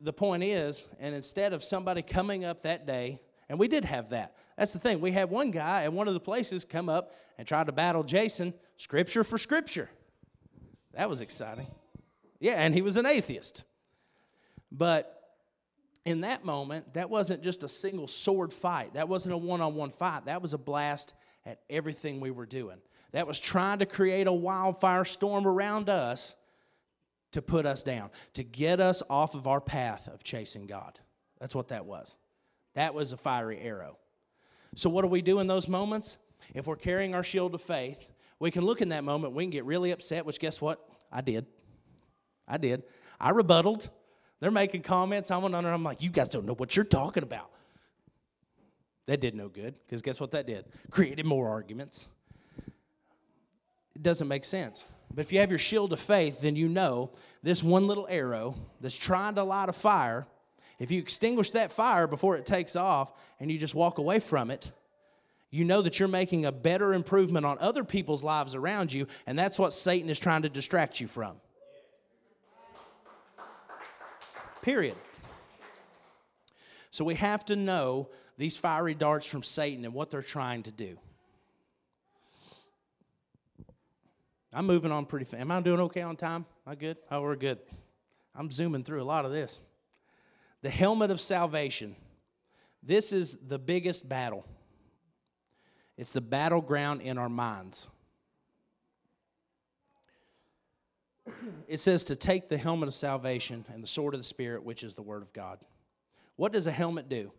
the point is, and instead of somebody coming up that day, and we did have that. That's the thing. We had one guy at one of the places come up and try to battle Jason, scripture for scripture. That was exciting. Yeah, and he was an atheist. But in that moment, that wasn't just a single sword fight. That wasn't a one on one fight. That was a blast at everything we were doing. That was trying to create a wildfire storm around us to put us down, to get us off of our path of chasing God. That's what that was. That was a fiery arrow. So, what do we do in those moments? If we're carrying our shield of faith, we can look in that moment, we can get really upset, which guess what? I did. I did. I rebutted. They're making comments. I went under, I'm like, you guys don't know what you're talking about. That did no good, because guess what that did? Created more arguments. It doesn't make sense. But if you have your shield of faith, then you know this one little arrow that's trying to light a fire, if you extinguish that fire before it takes off and you just walk away from it, you know that you're making a better improvement on other people's lives around you, and that's what Satan is trying to distract you from. Period. So we have to know these fiery darts from Satan and what they're trying to do. I'm moving on pretty fast. Am I doing okay on time? Am I good? Oh, we're good. I'm zooming through a lot of this. The helmet of salvation. This is the biggest battle. It's the battleground in our minds. It says to take the helmet of salvation and the sword of the Spirit, which is the Word of God. What does a helmet do?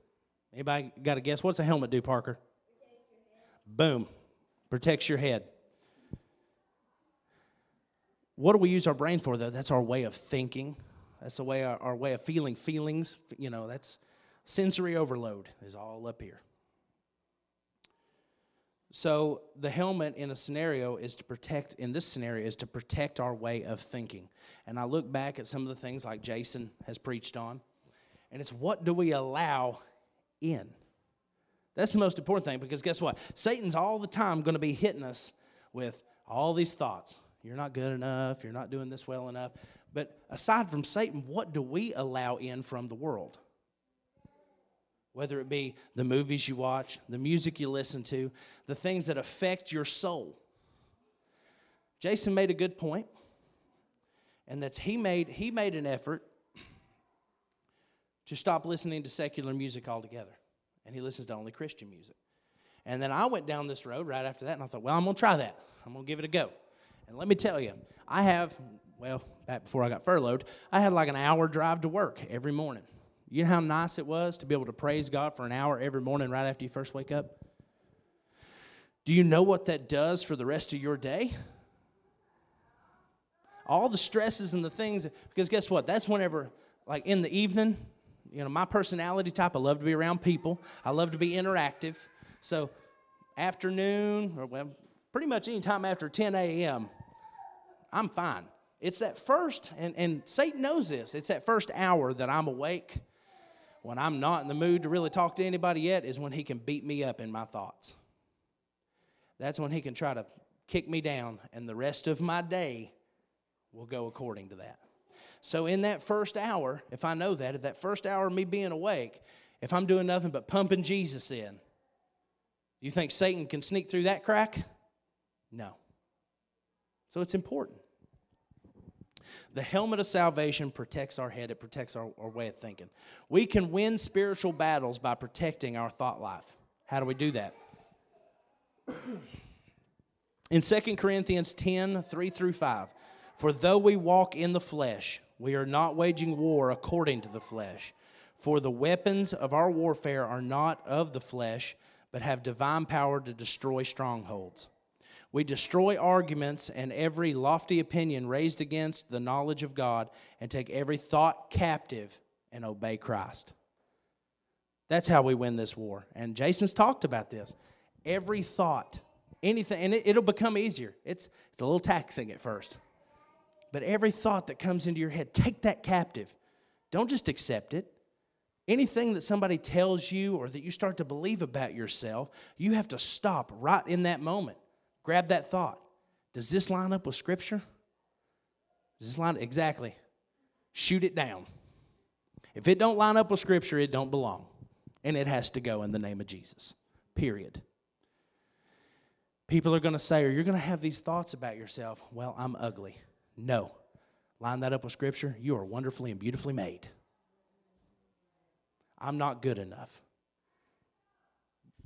Anybody got a guess? What's a helmet do, Parker? Boom. Protects your head. What do we use our brain for, though? That's our way of thinking. That's the way our, our way of feeling feelings. You know, that's sensory overload is all up here. So the helmet in a scenario is to protect, in this scenario, is to protect our way of thinking. And I look back at some of the things like Jason has preached on, and it's what do we allow in? That's the most important thing because guess what? Satan's all the time going to be hitting us with all these thoughts. You're not good enough. You're not doing this well enough. But aside from Satan, what do we allow in from the world? Whether it be the movies you watch, the music you listen to, the things that affect your soul. Jason made a good point, and that's he made he made an effort to stop listening to secular music altogether. And he listens to only Christian music. And then I went down this road right after that, and I thought, well, I'm going to try that. I'm going to give it a go. And let me tell you, I have, well, back before I got furloughed, I had like an hour drive to work every morning. You know how nice it was to be able to praise God for an hour every morning right after you first wake up? Do you know what that does for the rest of your day? All the stresses and the things, because guess what? That's whenever, like in the evening, you know, my personality type, I love to be around people, I love to be interactive. So, afternoon, or well, pretty much any time after 10 a.m., I'm fine. It's that first, and, and Satan knows this, it's that first hour that I'm awake when I'm not in the mood to really talk to anybody yet, is when he can beat me up in my thoughts. That's when he can try to kick me down, and the rest of my day will go according to that. So, in that first hour, if I know that, at that first hour of me being awake, if I'm doing nothing but pumping Jesus in, you think Satan can sneak through that crack? No. So, it's important. The helmet of salvation protects our head, it protects our, our way of thinking. We can win spiritual battles by protecting our thought life. How do we do that? In 2 Corinthians 10 3 through 5, for though we walk in the flesh, we are not waging war according to the flesh. For the weapons of our warfare are not of the flesh, but have divine power to destroy strongholds. We destroy arguments and every lofty opinion raised against the knowledge of God and take every thought captive and obey Christ. That's how we win this war. And Jason's talked about this. Every thought, anything, and it, will become easier. It's, it's a little taxing at first. But every thought that comes into your head, take that captive. Don't just accept it. Anything that somebody tells you or that you start to believe about yourself, you have to stop right in that moment. Grab that thought. Does this line up with Scripture? Does this line exactly? Shoot it down. If it don't line up with Scripture, it don't belong, and it has to go in the name of Jesus. Period. People are going to say, or you're going to have these thoughts about yourself. Well, I'm ugly. No. Line that up with Scripture. You are wonderfully and beautifully made. I'm not good enough.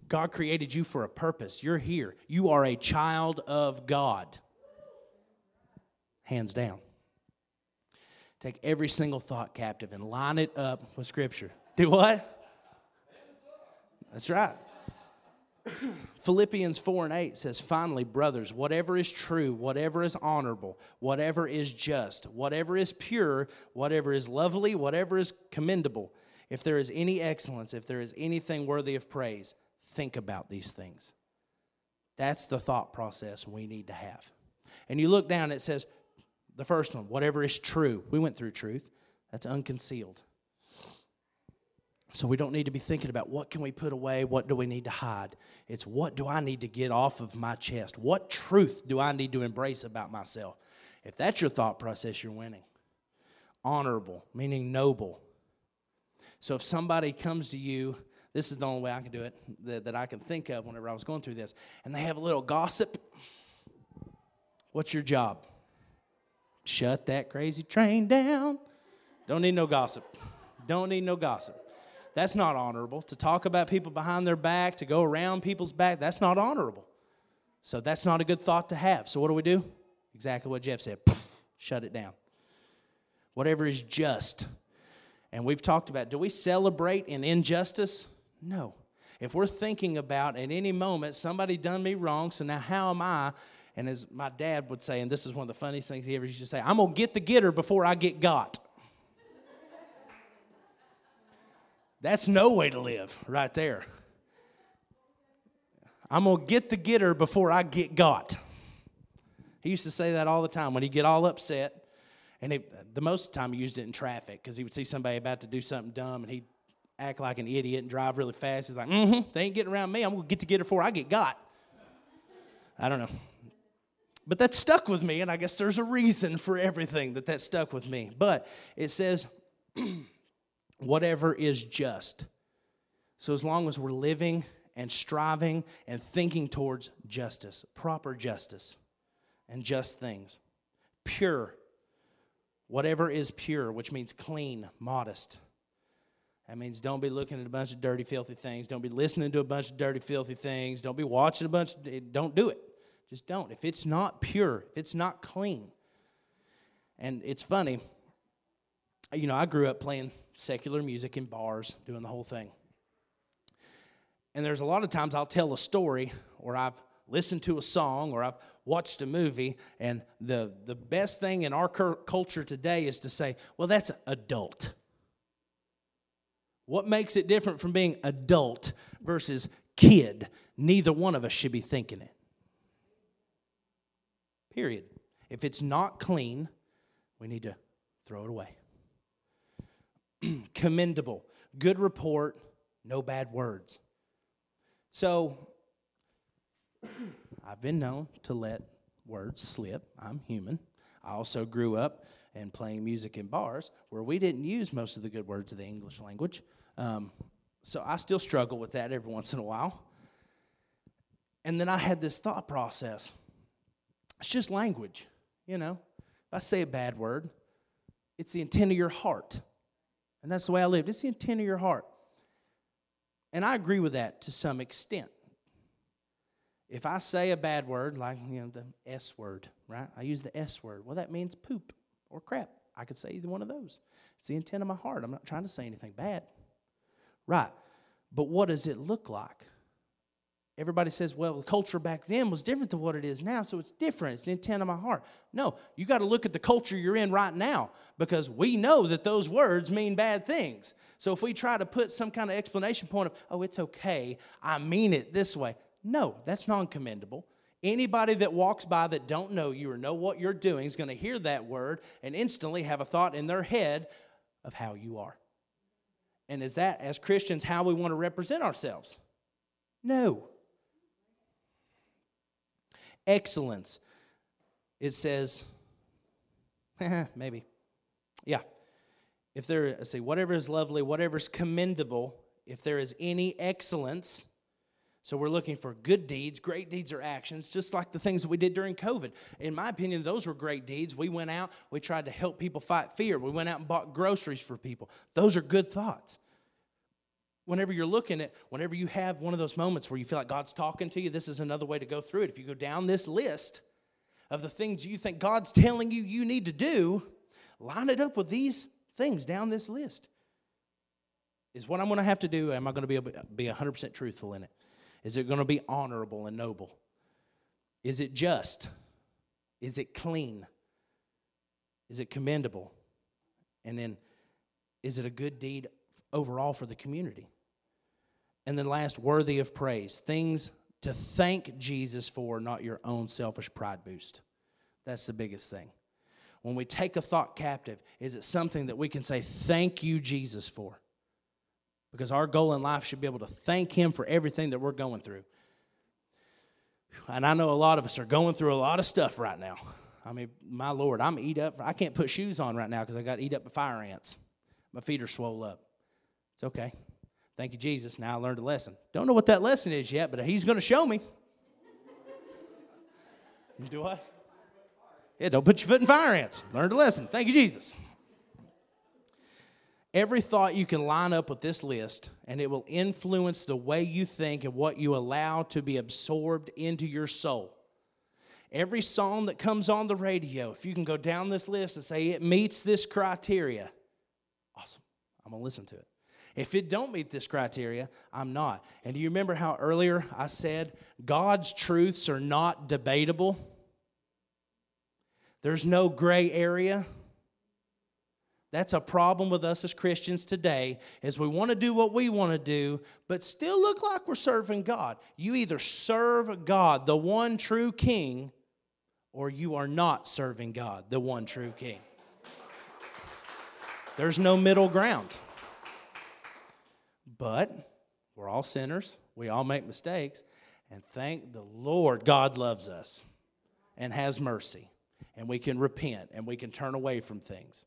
God created you for a purpose. You're here. You are a child of God. Hands down. Take every single thought captive and line it up with Scripture. Do what? That's right. Philippians 4 and 8 says, Finally, brothers, whatever is true, whatever is honorable, whatever is just, whatever is pure, whatever is lovely, whatever is commendable, if there is any excellence, if there is anything worthy of praise, think about these things. That's the thought process we need to have. And you look down, it says, the first one, whatever is true. We went through truth. That's unconcealed. So we don't need to be thinking about what can we put away, what do we need to hide. It's what do I need to get off of my chest? What truth do I need to embrace about myself? If that's your thought process, you're winning. Honorable, meaning noble. So if somebody comes to you, this is the only way I can do it that, that I can think of whenever I was going through this, and they have a little gossip. What's your job? Shut that crazy train down. Don't need no gossip. Don't need no gossip. That's not honorable. To talk about people behind their back, to go around people's back, that's not honorable. So that's not a good thought to have. So what do we do? Exactly what Jeff said. Shut it down. Whatever is just. And we've talked about do we celebrate an injustice? No. If we're thinking about at any moment somebody done me wrong, so now how am I? And as my dad would say, and this is one of the funniest things he ever used to say, I'm gonna get the getter before I get got. That's no way to live right there. I'm going to get the getter before I get got. He used to say that all the time when he'd get all upset. And he, the most of the time he used it in traffic because he would see somebody about to do something dumb and he'd act like an idiot and drive really fast. He's like, mm hmm, they ain't getting around me. I'm going to get to get her before I get got. I don't know. But that stuck with me, and I guess there's a reason for everything that that stuck with me. But it says, whatever is just. So as long as we're living and striving and thinking towards justice, proper justice, and just things, pure, whatever is pure, which means clean, modest. That means don't be looking at a bunch of dirty, filthy things. Don't be listening to a bunch of dirty, filthy things. Don't be watching a bunch. Of, eh, don't do it. Just don't. If it's not pure, if it's not clean. And it's funny, you know, I grew up playing secular music in bars, doing the whole thing. And there's a lot of times I'll tell a story or I've listened to a song or I've watched a movie, and the, the best thing in our culture today is to say, well, that's adult. What makes it different from being adult versus kid? Neither one of us should be thinking it. Period. If it's not clean, we need to throw it away. commendable, good report, no bad words. So, I've been known to let words slip. I'm human. I also grew up and playing music in bars where we didn't use most of the good words of the English language. Um, so I still struggle with that every once in a while. And then I had this thought process it's just language, you know. If I say a bad word, it's the intent of your heart. And that's the way I lived. It's the intent of your heart. And I agree with that to some extent. If I say a bad word, like you know the S word, right? I use the S word. Well, that means poop or crap. I could say either one of those. It's the intent of my heart. I'm not trying to say anything bad. Right. But what does it look like? Everybody says, well, the culture back then was different than what it is now, so it's different. It's the intent of my heart. No, you got to look at the culture you're in right now because we know that those words mean bad things. So if we try to put some kind of explanation point of, oh, it's okay, I mean it this way, no, that's non commendable. Anybody that walks by that don't know you or know what you're doing is going to hear that word and instantly have a thought in their head of how you are. And is that, as Christians, how we want to represent ourselves? No excellence. It says, eh, maybe. Yeah. If there, let's see, whatever is lovely, whatever is commendable, if there is any excellence, so we're looking for good deeds, great deeds or actions, just like the things that we did during COVID. In my opinion, those were great deeds. We went out, we tried to help people fight fear. We went out and bought groceries for people. Those are good thoughts whenever you're looking at, whenever you have one of those moments where you feel like God's talking to you, this is another way to go through it. If you go down this list of the things you think God's telling you you need to do, line it up with these things down this list. Is what I'm going to have to do, am I going to be able to be 100% truthful in it? Is it going to be honorable and noble? Is it just? Is it clean? Is it commendable? And then, is it a good deed overall for the community. And then last, worthy of praise. Things to thank Jesus for, not your own selfish pride boost. That's the biggest thing. When we take a thought captive, is it something that we can say, Thank you, Jesus, for? Because our goal in life should be able to thank Him for everything that we're going through. And I know a lot of us are going through a lot of stuff right now. I mean, my Lord, I'm eat up. I can't put shoes on right now because I got eat up by fire ants. My feet are swollen up. It's okay. Thank you, Jesus. Now I learned a lesson. Don't know what that lesson is yet, but He's going to show me. You do I? Yeah, don't put your foot in fire ants. Learned a lesson. Thank you, Jesus. Every thought you can line up with this list, and it will influence the way you think and what you allow to be absorbed into your soul. Every song that comes on the radio, if you can go down this list and say it meets this criteria, awesome. I'm going to listen to it. If it don't meet this criteria, I'm not. And do you remember how earlier I said God's truths are not debatable? There's no gray area. That's a problem with us as Christians today is we want to do what we want to do but still look like we're serving God. You either serve God, the one true king, or you are not serving God, the one true king. There's no middle ground. But we're all sinners. We all make mistakes. And thank the Lord, God loves us and has mercy. And we can repent and we can turn away from things.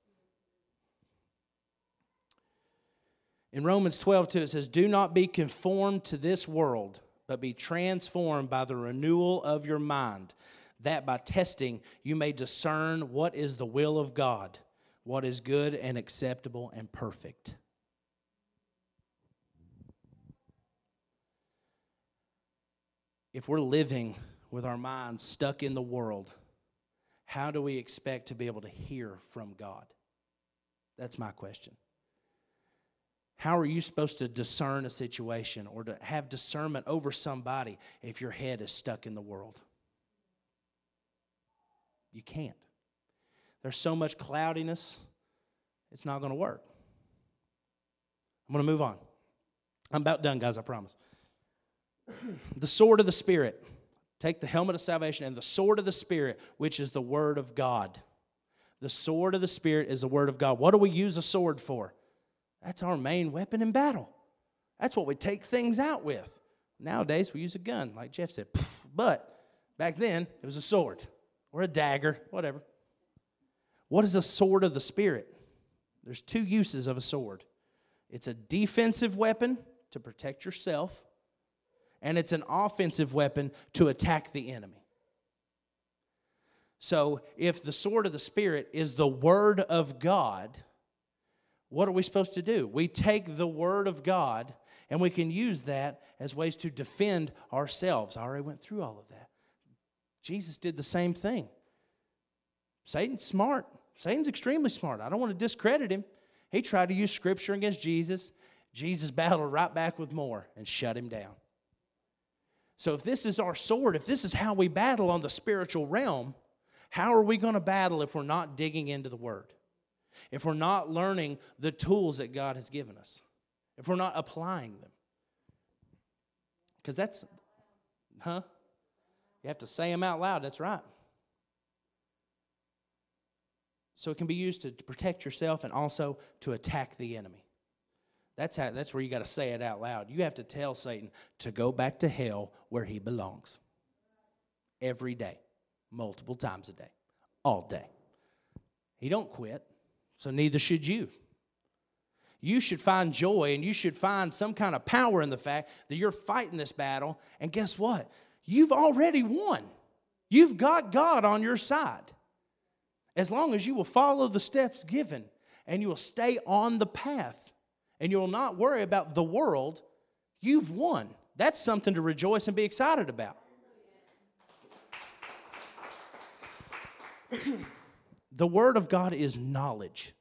In Romans 12, 2, it says, Do not be conformed to this world, but be transformed by the renewal of your mind, that by testing you may discern what is the will of God, what is good and acceptable and perfect. If we're living with our minds stuck in the world, how do we expect to be able to hear from God? That's my question. How are you supposed to discern a situation or to have discernment over somebody if your head is stuck in the world? You can't. There's so much cloudiness, it's not going to work. I'm going to move on. I'm about done, guys, I promise. The sword of the Spirit. Take the helmet of salvation and the sword of the Spirit, which is the Word of God. The sword of the Spirit is the Word of God. What do we use a sword for? That's our main weapon in battle. That's what we take things out with. Nowadays, we use a gun, like Jeff said. But back then, it was a sword or a dagger, whatever. What is the sword of the Spirit? There's two uses of a sword it's a defensive weapon to protect yourself, and it's an offensive weapon to attack the enemy. So, if the sword of the Spirit is the Word of God, what are we supposed to do? We take the Word of God and we can use that as ways to defend ourselves. I already went through all of that. Jesus did the same thing. Satan's smart. Satan's extremely smart. I don't want to discredit him. He tried to use Scripture against Jesus. Jesus battled right back with more and shut him down. So, if this is our sword, if this is how we battle on the spiritual realm, how are we going to battle if we're not digging into the Word? If we're not learning the tools that God has given us? If we're not applying them? Because that's, huh? You have to say them out loud, that's right. So it can be used to, protect yourself and also to attack the enemy. That's how that's where you got to say it out loud. You have to tell Satan to go back to hell where he belongs. Every day, multiple times a day, all day. He don't quit, so neither should you. You should find joy and you should find some kind of power in the fact that you're fighting this battle. And guess what? You've already won. You've got God on your side. As long as you will follow the steps given and you will stay on the path and you will not worry about the world, you've won. That's something to rejoice and be excited about. the Word of God is knowledge.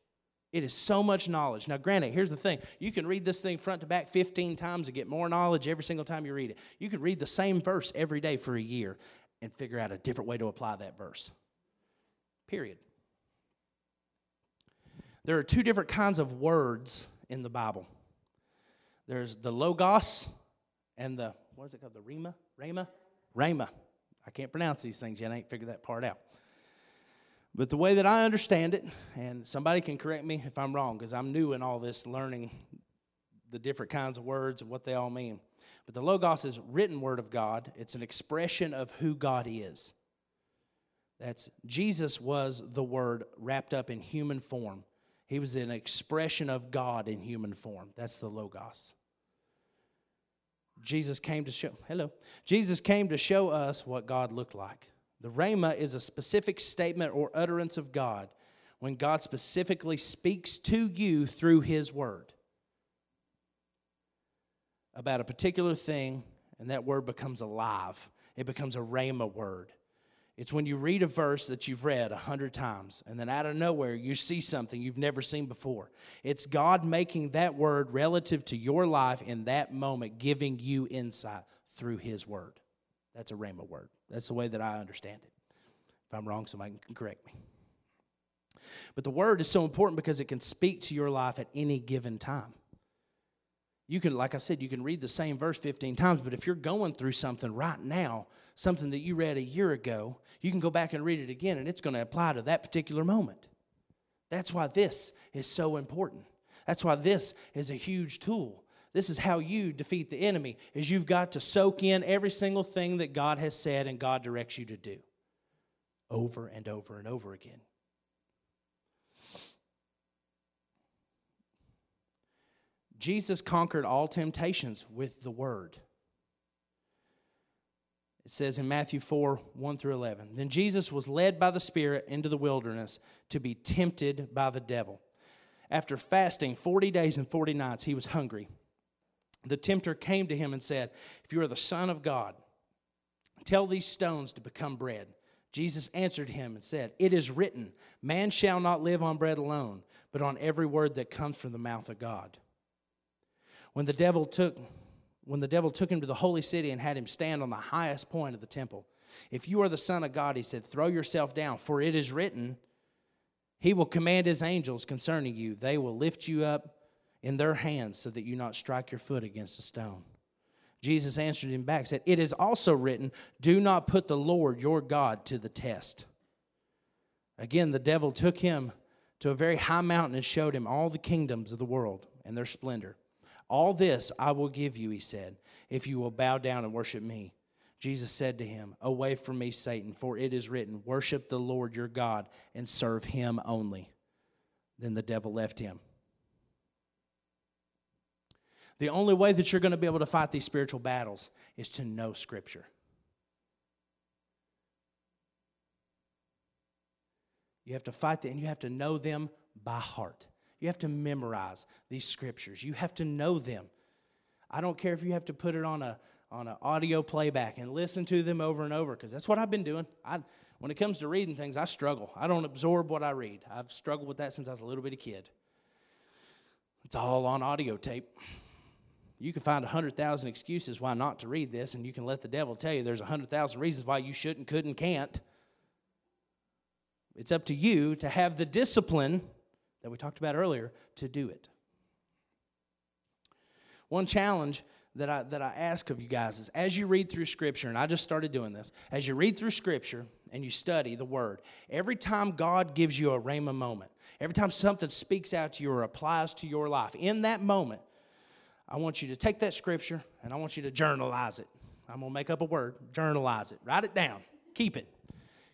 It is so much knowledge. Now, granted, here's the thing you can read this thing front to back 15 times and get more knowledge every single time you read it. You can read the same verse every day for a year and figure out a different way to apply that verse. Period. There are two different kinds of words in the Bible there's the Logos and the, what is it called? The Rhema? Rhema? Rhema. I can't pronounce these things yet. I ain't figured that part out. But the way that I understand it, and somebody can correct me if I'm wrong, because I'm new in all this learning the different kinds of words and what they all mean. But the Logos is written word of God, it's an expression of who God is. That's Jesus was the word wrapped up in human form. He was an expression of God in human form. That's the Logos. Jesus came to show, hello. Jesus came to show us what God looked like. The Rhema is a specific statement or utterance of God when God specifically speaks to you through His Word about a particular thing, and that word becomes alive. It becomes a Rhema word. It's when you read a verse that you've read a hundred times, and then out of nowhere you see something you've never seen before. It's God making that word relative to your life in that moment, giving you insight through His word. That's a Rhema word. That's the way that I understand it. If I'm wrong, somebody can correct me. But the word is so important because it can speak to your life at any given time. You can, like I said, you can read the same verse 15 times, but if you're going through something right now, something that you read a year ago, you can go back and read it again and it's going to apply to that particular moment. That's why this is so important. That's why this is a huge tool. This is how you defeat the enemy is you've got to soak in every single thing that God has said and God directs you to do over and over and over again. Jesus conquered all temptations with the word. It says in Matthew 4 1 through 11. Then Jesus was led by the Spirit into the wilderness to be tempted by the devil. After fasting 40 days and 40 nights, he was hungry. The tempter came to him and said, If you are the Son of God, tell these stones to become bread. Jesus answered him and said, It is written, Man shall not live on bread alone, but on every word that comes from the mouth of God. When the devil took when the devil took him to the holy city and had him stand on the highest point of the temple. If you are the son of God, he said, throw yourself down, for it is written, he will command his angels concerning you. They will lift you up in their hands so that you not strike your foot against a stone. Jesus answered him back, said, It is also written, Do not put the Lord your God to the test. Again, the devil took him to a very high mountain and showed him all the kingdoms of the world and their splendor. All this I will give you, he said, if you will bow down and worship me. Jesus said to him, Away from me, Satan, for it is written, Worship the Lord your God and serve him only. Then the devil left him. The only way that you're going to be able to fight these spiritual battles is to know Scripture. You have to fight them and you have to know them by heart. You have to memorize these scriptures. You have to know them. I don't care if you have to put it on a on an audio playback and listen to them over and over because that's what I've been doing. I when it comes to reading things, I struggle. I don't absorb what I read. I've struggled with that since I was a little bitty kid. It's all on audio tape. You can find 100,000 excuses why not to read this, and you can let the devil tell you there's 100,000 reasons why you shouldn't, couldn't, can't. It's up to you to have the discipline that we talked about earlier to do it. One challenge that I, that I ask of you guys is as you read through Scripture, and I just started doing this, as you read through Scripture and you study the Word, every time God gives you a Rhema moment, every time something speaks out to you or applies to your life, in that moment, I want you to take that Scripture and I want you to journalize it. I'm going to make up a word, journalize it, write it down, keep it.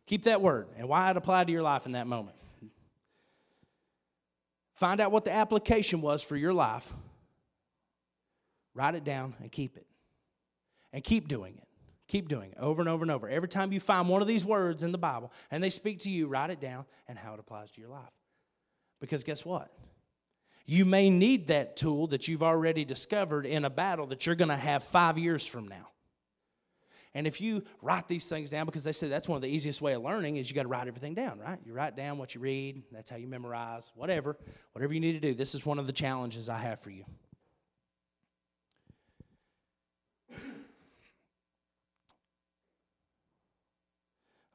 Keep that word and why it applied to your life in that moment. Find out what the application was for your life. Write it down and keep it. And keep doing it. Keep doing it over and over and over. Every time you find one of these words in the Bible and they speak to you, write it down and how it applies to your life. Because guess what? You may need that tool that you've already discovered in a battle that you're going to have five years from now. And if you write these things down, because they say that's one of the easiest way of learning is you got to write everything down, right? You write down what you read. That's how you memorize. Whatever, whatever you need to do. This is one of the challenges I have for you.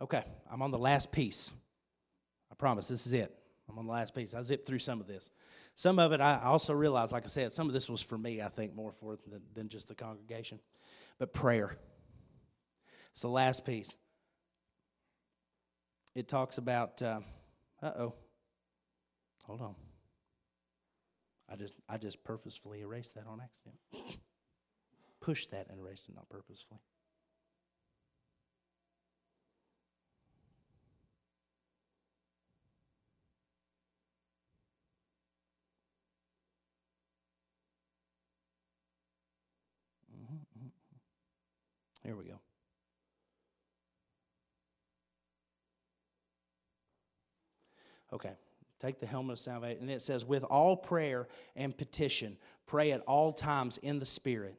Okay, I'm on the last piece. I promise this is it. I'm on the last piece. I zipped through some of this. Some of it I also realized, like I said, some of this was for me, I think, more for than, than just the congregation. But prayer. It's the last piece. It talks about, uh oh, hold on. I just, I just purposefully erased that on accident. Pushed that and erased it, not purposefully. Mm-hmm, mm-hmm. Here we go. Okay, take the helmet of salvation. And it says, with all prayer and petition, pray at all times in the Spirit.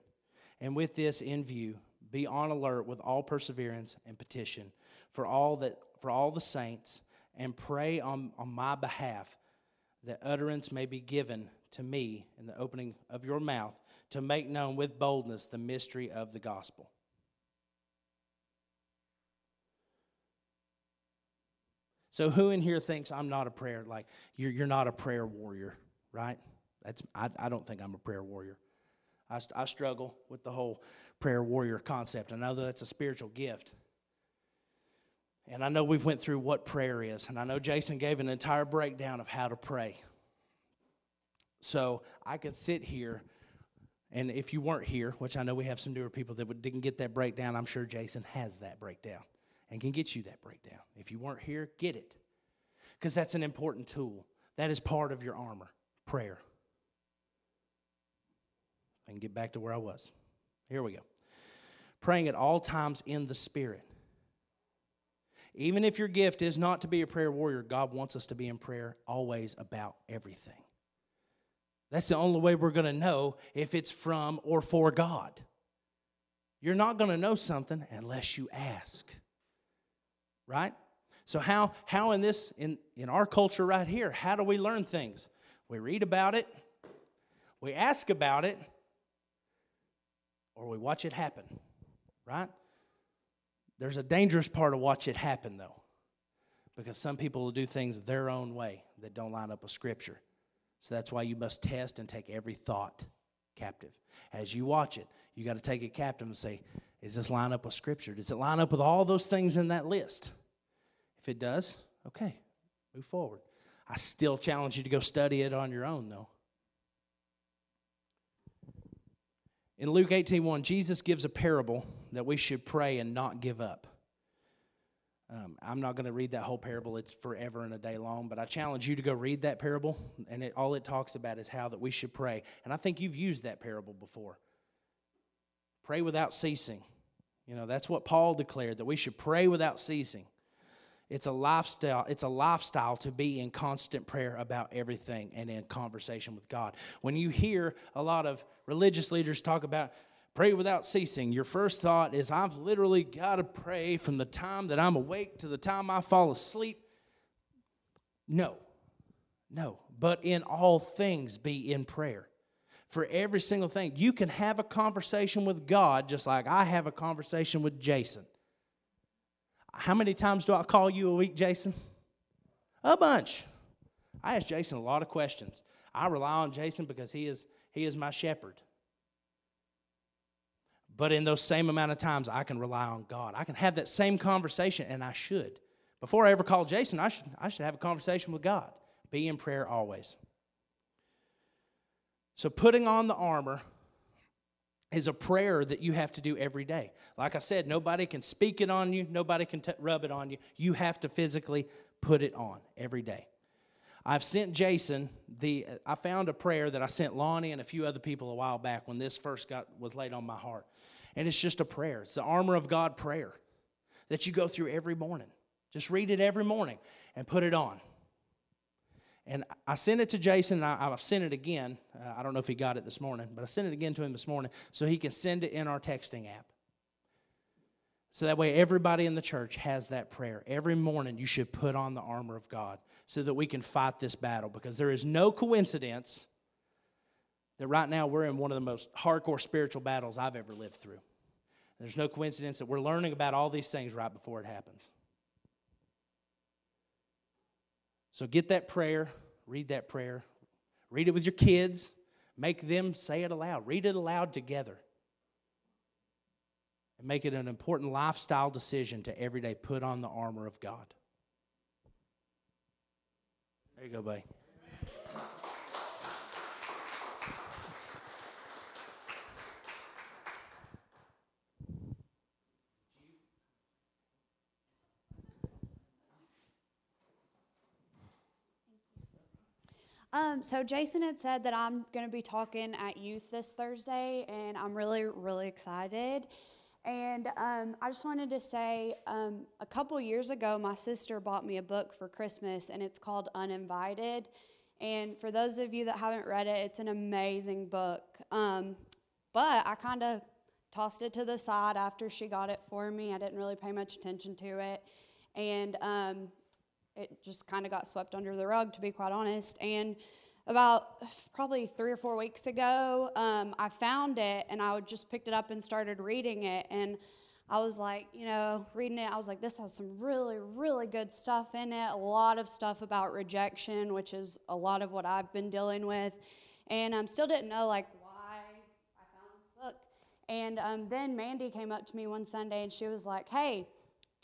And with this in view, be on alert with all perseverance and petition for all that for all the saints, and pray on, on my behalf that utterance may be given to me in the opening of your mouth to make known with boldness the mystery of the gospel. So, who in here thinks I'm not a prayer like you're, you're not a prayer warrior, right? That's I, I don't think I'm a prayer warrior. I, I struggle with the whole prayer warrior concept. I know that that's a spiritual gift. And I know we've went through what prayer is, and I know Jason gave an entire breakdown of how to pray. So I could sit here, and if you weren't here, which I know we have some newer people that didn't get that breakdown, I'm sure Jason has that breakdown and can get you that breakdown. If you weren't here, get it. Because that's an important tool. That is part of your armor prayer. I can get back to where I was. Here we go. Praying at all times in the Spirit. Even if your gift is not to be a prayer warrior, God wants us to be in prayer always about everything. That's the only way we're going to know if it's from or for God. You're not going to know something unless you ask right? So how how in this in in our culture right here, how do we learn things? We read about it, we ask about it, or we watch it happen, right? There's a dangerous part of watch it happen though. Because some people will do things their own way that don't line up with scripture. So that's why you must test and take every thought captive. As you watch it, you got to take it captive and say, does this line up with Scripture? Does it line up with all those things in that list? If it does, okay, move forward. I still challenge you to go study it on your own, though. In Luke 18:1, Jesus gives a parable that we should pray and not give up. Um, I'm not going to read that whole parable; it's forever and a day long. But I challenge you to go read that parable, and it, all it talks about is how that we should pray. And I think you've used that parable before. Pray without ceasing. You know, that's what Paul declared that we should pray without ceasing. It's a lifestyle, it's a lifestyle to be in constant prayer about everything and in conversation with God. When you hear a lot of religious leaders talk about pray without ceasing, your first thought is I've literally got to pray from the time that I'm awake to the time I fall asleep. No. No, but in all things be in prayer for every single thing. You can have a conversation with God just like I have a conversation with Jason. How many times do I call you a week, Jason? A bunch. I ask Jason a lot of questions. I rely on Jason because he is, he is my shepherd. But in those same amount of times, I can rely on God. I can have that same conversation, and I should. Before I ever call Jason, I should, I should have a conversation with God. Be in prayer always. So, putting on the armor is a prayer that you have to do every day. Like I said, nobody can speak it on you, nobody can t- rub it on you. You have to physically put it on every day. I've sent Jason the I found a prayer that I sent Lonnie and a few other people a while back when this first got was laid on my heart. And it's just a prayer. It's the armor of God prayer that you go through every morning. Just read it every morning and put it on. And I sent it to Jason, and I, have sent it again. Uh, I don't know if he got it this morning, but I sent it again to him this morning so he can send it in our texting app. So that way, everybody in the church has that prayer. Every morning, you should put on the armor of God so that we can fight this battle because there is no coincidence that right now we're in one of the most hardcore spiritual battles I've ever lived through. There's no coincidence that we're learning about all these things right before it happens. So get that prayer, read that prayer, read it with your kids, make them say it aloud, read it aloud together. And make it an important lifestyle decision to every day put on the armor of God. There you go, buddy. Um, so Jason had said that I'm going to be talking at youth this Thursday, and I'm really, really excited. And um, I just wanted to say um, a couple years ago, my sister bought me a book for Christmas, and it's called Uninvited. And for those of you that haven't read it, it's an amazing book. Um, but I kind of tossed it to the side after she got it for me. I didn't really pay much attention to it. And um, it just kind of got swept under the rug, to be quite honest. And about probably three or four weeks ago, um, I found it and I just picked it up and started reading it. And I was like, you know, reading it, I was like, this has some really, really good stuff in it. A lot of stuff about rejection, which is a lot of what I've been dealing with. And I um, still didn't know, like, why I found this book. And um, then Mandy came up to me one Sunday and she was like, hey,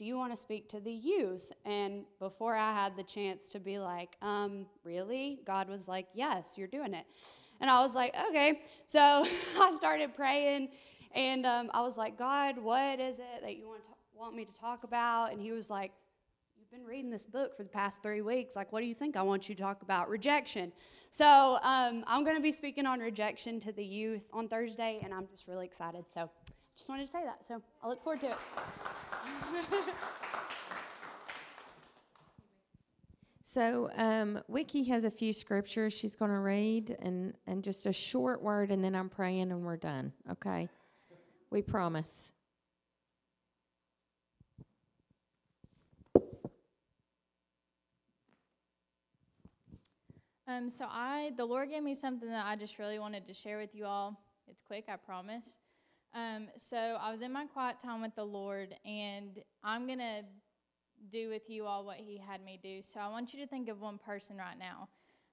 do you want to speak to the youth? And before I had the chance to be like, um, really? God was like, yes, you're doing it. And I was like, okay. So I started praying and um, I was like, God, what is it that you want, to, want me to talk about? And he was like, You've been reading this book for the past three weeks. Like, what do you think I want you to talk about? Rejection. So um, I'm going to be speaking on rejection to the youth on Thursday, and I'm just really excited. So I just wanted to say that. So I look forward to it. So, um, Wiki has a few scriptures she's going to read and, and just a short word, and then I'm praying and we're done. Okay? We promise. Um, so I, the Lord gave me something that I just really wanted to share with you all. It's quick, I promise. Um, so I was in my quiet time with the Lord, and I'm going to do with you all what He had me do. So I want you to think of one person right now,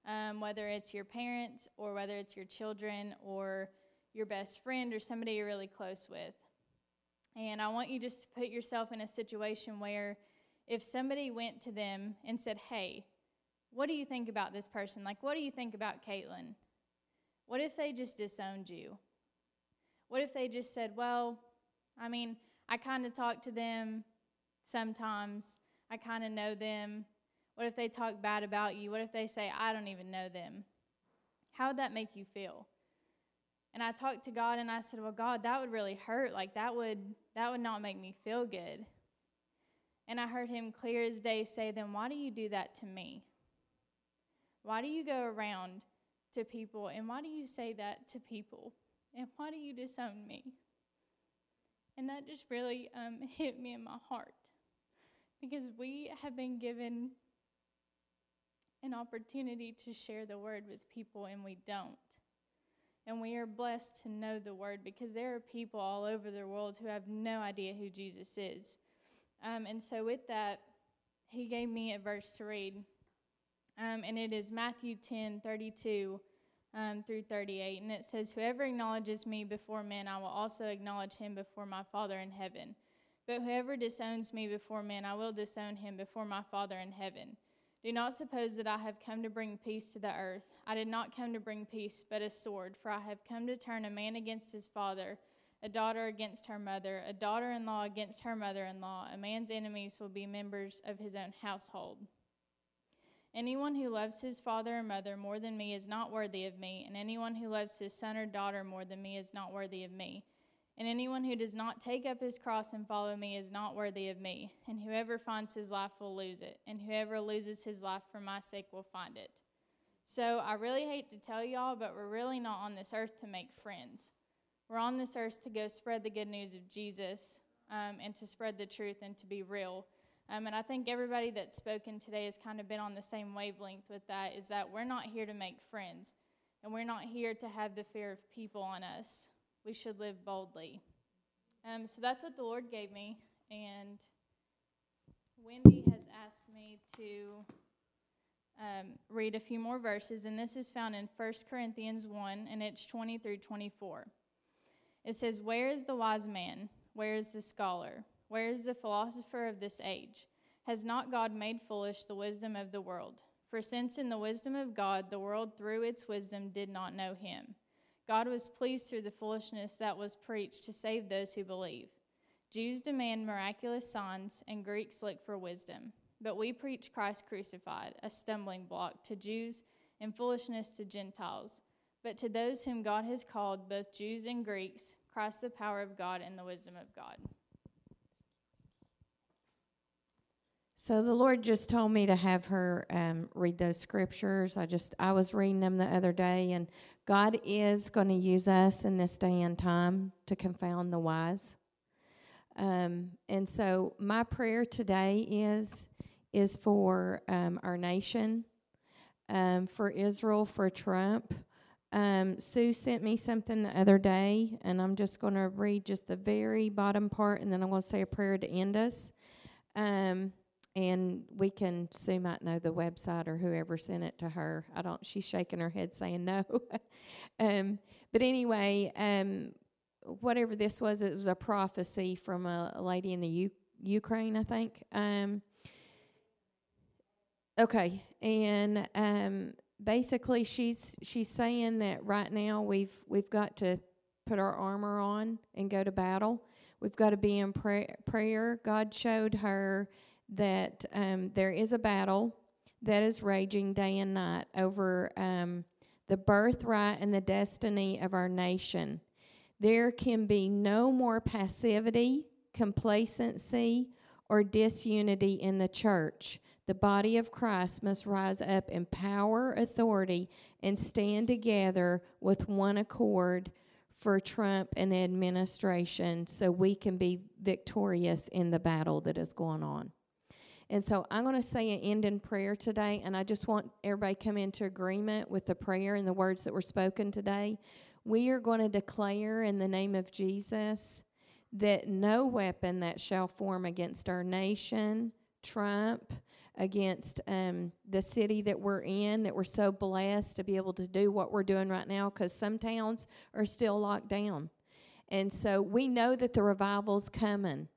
um, whether it's your parents, or whether it's your children, or your best friend, or somebody you're really close with. And I want you just to put yourself in a situation where if somebody went to them and said, Hey, what do you think about this person? Like, what do you think about Caitlin? What if they just disowned you? What if they just said, Well, I mean, I kind of talk to them sometimes, I kind of know them. What if they talk bad about you? What if they say, I don't even know them? How would that make you feel? And I talked to God and I said, Well, God, that would really hurt. Like that would that would not make me feel good. And I heard him clear as day say, Then why do you do that to me? Why do you go around to people and why do you say that to people? And why do you disown me? And that just really um, hit me in my heart because we have been given an opportunity to share the word with people and we don't. And we are blessed to know the word because there are people all over the world who have no idea who Jesus is. Um, and so, with that, he gave me a verse to read. Um, and it is Matthew 10 32 um, through 38. And it says, Whoever acknowledges me before men, I will also acknowledge him before my Father in heaven. But whoever disowns me before men, I will disown him before my Father in heaven. Do not suppose that I have come to bring peace to the earth. I did not come to bring peace, but a sword, for I have come to turn a man against his father, a daughter against her mother, a daughter in law against her mother in law. A man's enemies will be members of his own household. Anyone who loves his father or mother more than me is not worthy of me, and anyone who loves his son or daughter more than me is not worthy of me. And anyone who does not take up his cross and follow me is not worthy of me. And whoever finds his life will lose it, and whoever loses his life for my sake will find it. So I really hate to tell y'all, but we're really not on this earth to make friends. We're on this earth to go spread the good news of Jesus um, and to spread the truth and to be real. Um, and I think everybody that's spoken today has kind of been on the same wavelength with that is that we're not here to make friends, and we're not here to have the fear of people on us. We should live boldly. Um, so that's what the Lord gave me, and Wendy has asked me to um, read a few more verses, and this is found in 1 Corinthians 1, and it's 20 through 24. It says, Where is the wise man? Where is the scholar? Where is the philosopher of this age? Has not God made foolish the wisdom of the world? For since in the wisdom of God the world through its wisdom did not know him, God was pleased through the foolishness that was preached to save those who believe. Jews demand miraculous signs, and Greeks look for wisdom. But we preach Christ crucified, a stumbling block to Jews and foolishness to Gentiles. But to those whom God has called, both Jews and Greeks, Christ the power of God and the wisdom of God. So the Lord just told me to have her um, read those scriptures. I just I was reading them the other day, and God is going to use us in this day and time to confound the wise. Um, and so my prayer today is is for um, our nation, um, for Israel, for Trump. Um, Sue sent me something the other day, and I'm just going to read just the very bottom part, and then I'm going to say a prayer to end us. Um, and we can Sue might know the website or whoever sent it to her. I don't. She's shaking her head saying no. um, but anyway, um, whatever this was, it was a prophecy from a, lady in the U- Ukraine, I think. Um, okay, and um, basically, she's she's saying that right now we've we've got to put our armor on and go to battle. We've got to be in pray- prayer. God showed her that um, there is a battle that is raging day and night over um, the birthright and the destiny of our nation. There can be no more passivity, complacency, or disunity in the church. The body of Christ must rise up in power, authority, and stand together with one accord for Trump and the administration so we can be victorious in the battle that is going on. And so I'm going to say an end in prayer today, and I just want everybody come into agreement with the prayer and the words that were spoken today. We are going to declare in the name of Jesus that no weapon that shall form against our nation, Trump, against um, the city that we're in, that we're so blessed to be able to do what we're doing right now, because some towns are still locked down. And so we know that the revival's coming.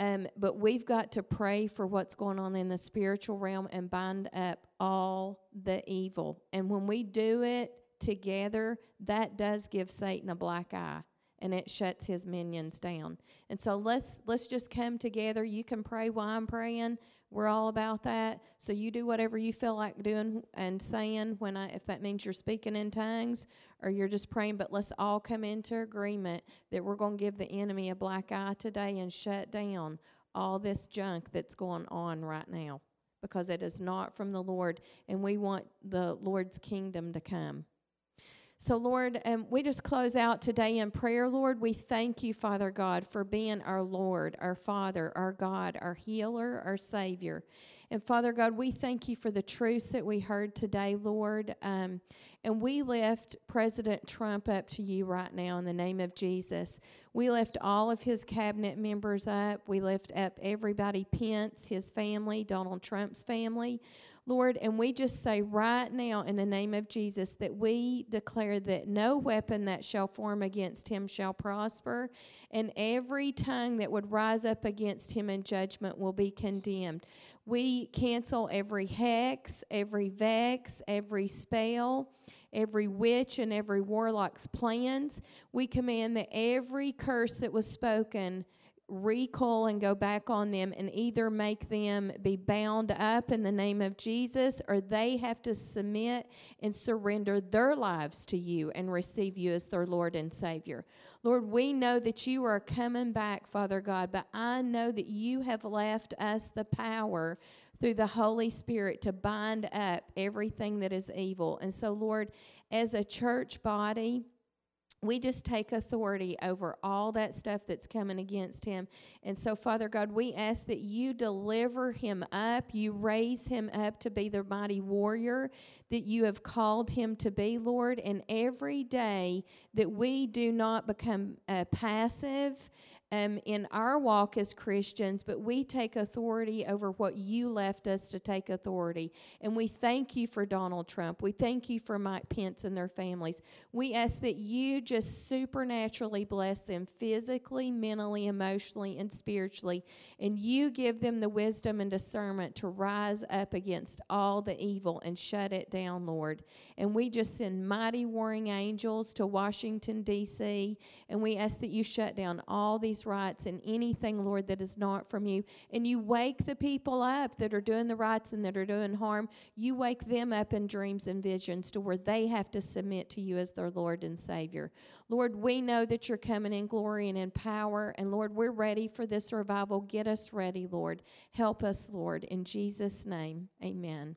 Um, but we've got to pray for what's going on in the spiritual realm and bind up all the evil. And when we do it together, that does give Satan a black eye and it shuts his minions down. And so let's let's just come together. You can pray while I'm praying. We're all about that. So you do whatever you feel like doing and saying when I if that means you're speaking in tongues or you're just praying, but let's all come into agreement that we're going to give the enemy a black eye today and shut down all this junk that's going on right now because it is not from the Lord and we want the Lord's kingdom to come. So, Lord, um, we just close out today in prayer. Lord, we thank you, Father God, for being our Lord, our Father, our God, our healer, our Savior. And Father God, we thank you for the truths that we heard today, Lord. Um, and we lift President Trump up to you right now in the name of Jesus. We lift all of his cabinet members up. We lift up everybody Pence, his family, Donald Trump's family. Lord, and we just say right now in the name of Jesus that we declare that no weapon that shall form against him shall prosper, and every tongue that would rise up against him in judgment will be condemned. We cancel every hex, every vex, every spell every witch and every warlock's plans. We command that every curse that was spoken recoil and go back on them and either make them be bound up in the name of Jesus or they have to submit and surrender their lives to you and receive you as their Lord and Savior. Lord, we know that you are coming back, Father God, but I know that you have left us the power through the Holy Spirit to bind up everything that is evil. And so, Lord, as a church body, we just take authority over all that stuff that's coming against him. And so, Father God, we ask that you deliver him up, you raise him up to be the mighty warrior that you have called him to be, Lord. And every day that we do not become uh, passive um, in our walk as Christians, but we take authority over what you left us to take authority. And we thank you for Donald Trump. We thank you for Mike Pence and their families. We ask that you just supernaturally bless them physically, mentally, emotionally, and spiritually. And you give them the wisdom and discernment to rise up against all the evil and shut it down, Lord. And we just send mighty warring angels to Washington, D.C., and we ask that you shut down all these these rights and anything, Lord, that is not from you. And you wake the people up that are doing the rights and that are doing harm. You wake them up in dreams and visions to where they have to submit to you as their Lord and Savior. Lord, we know that you're coming in glory and in power. And Lord, we're ready for this revival. Get us ready, Lord. Help us, Lord. In Jesus' name, amen.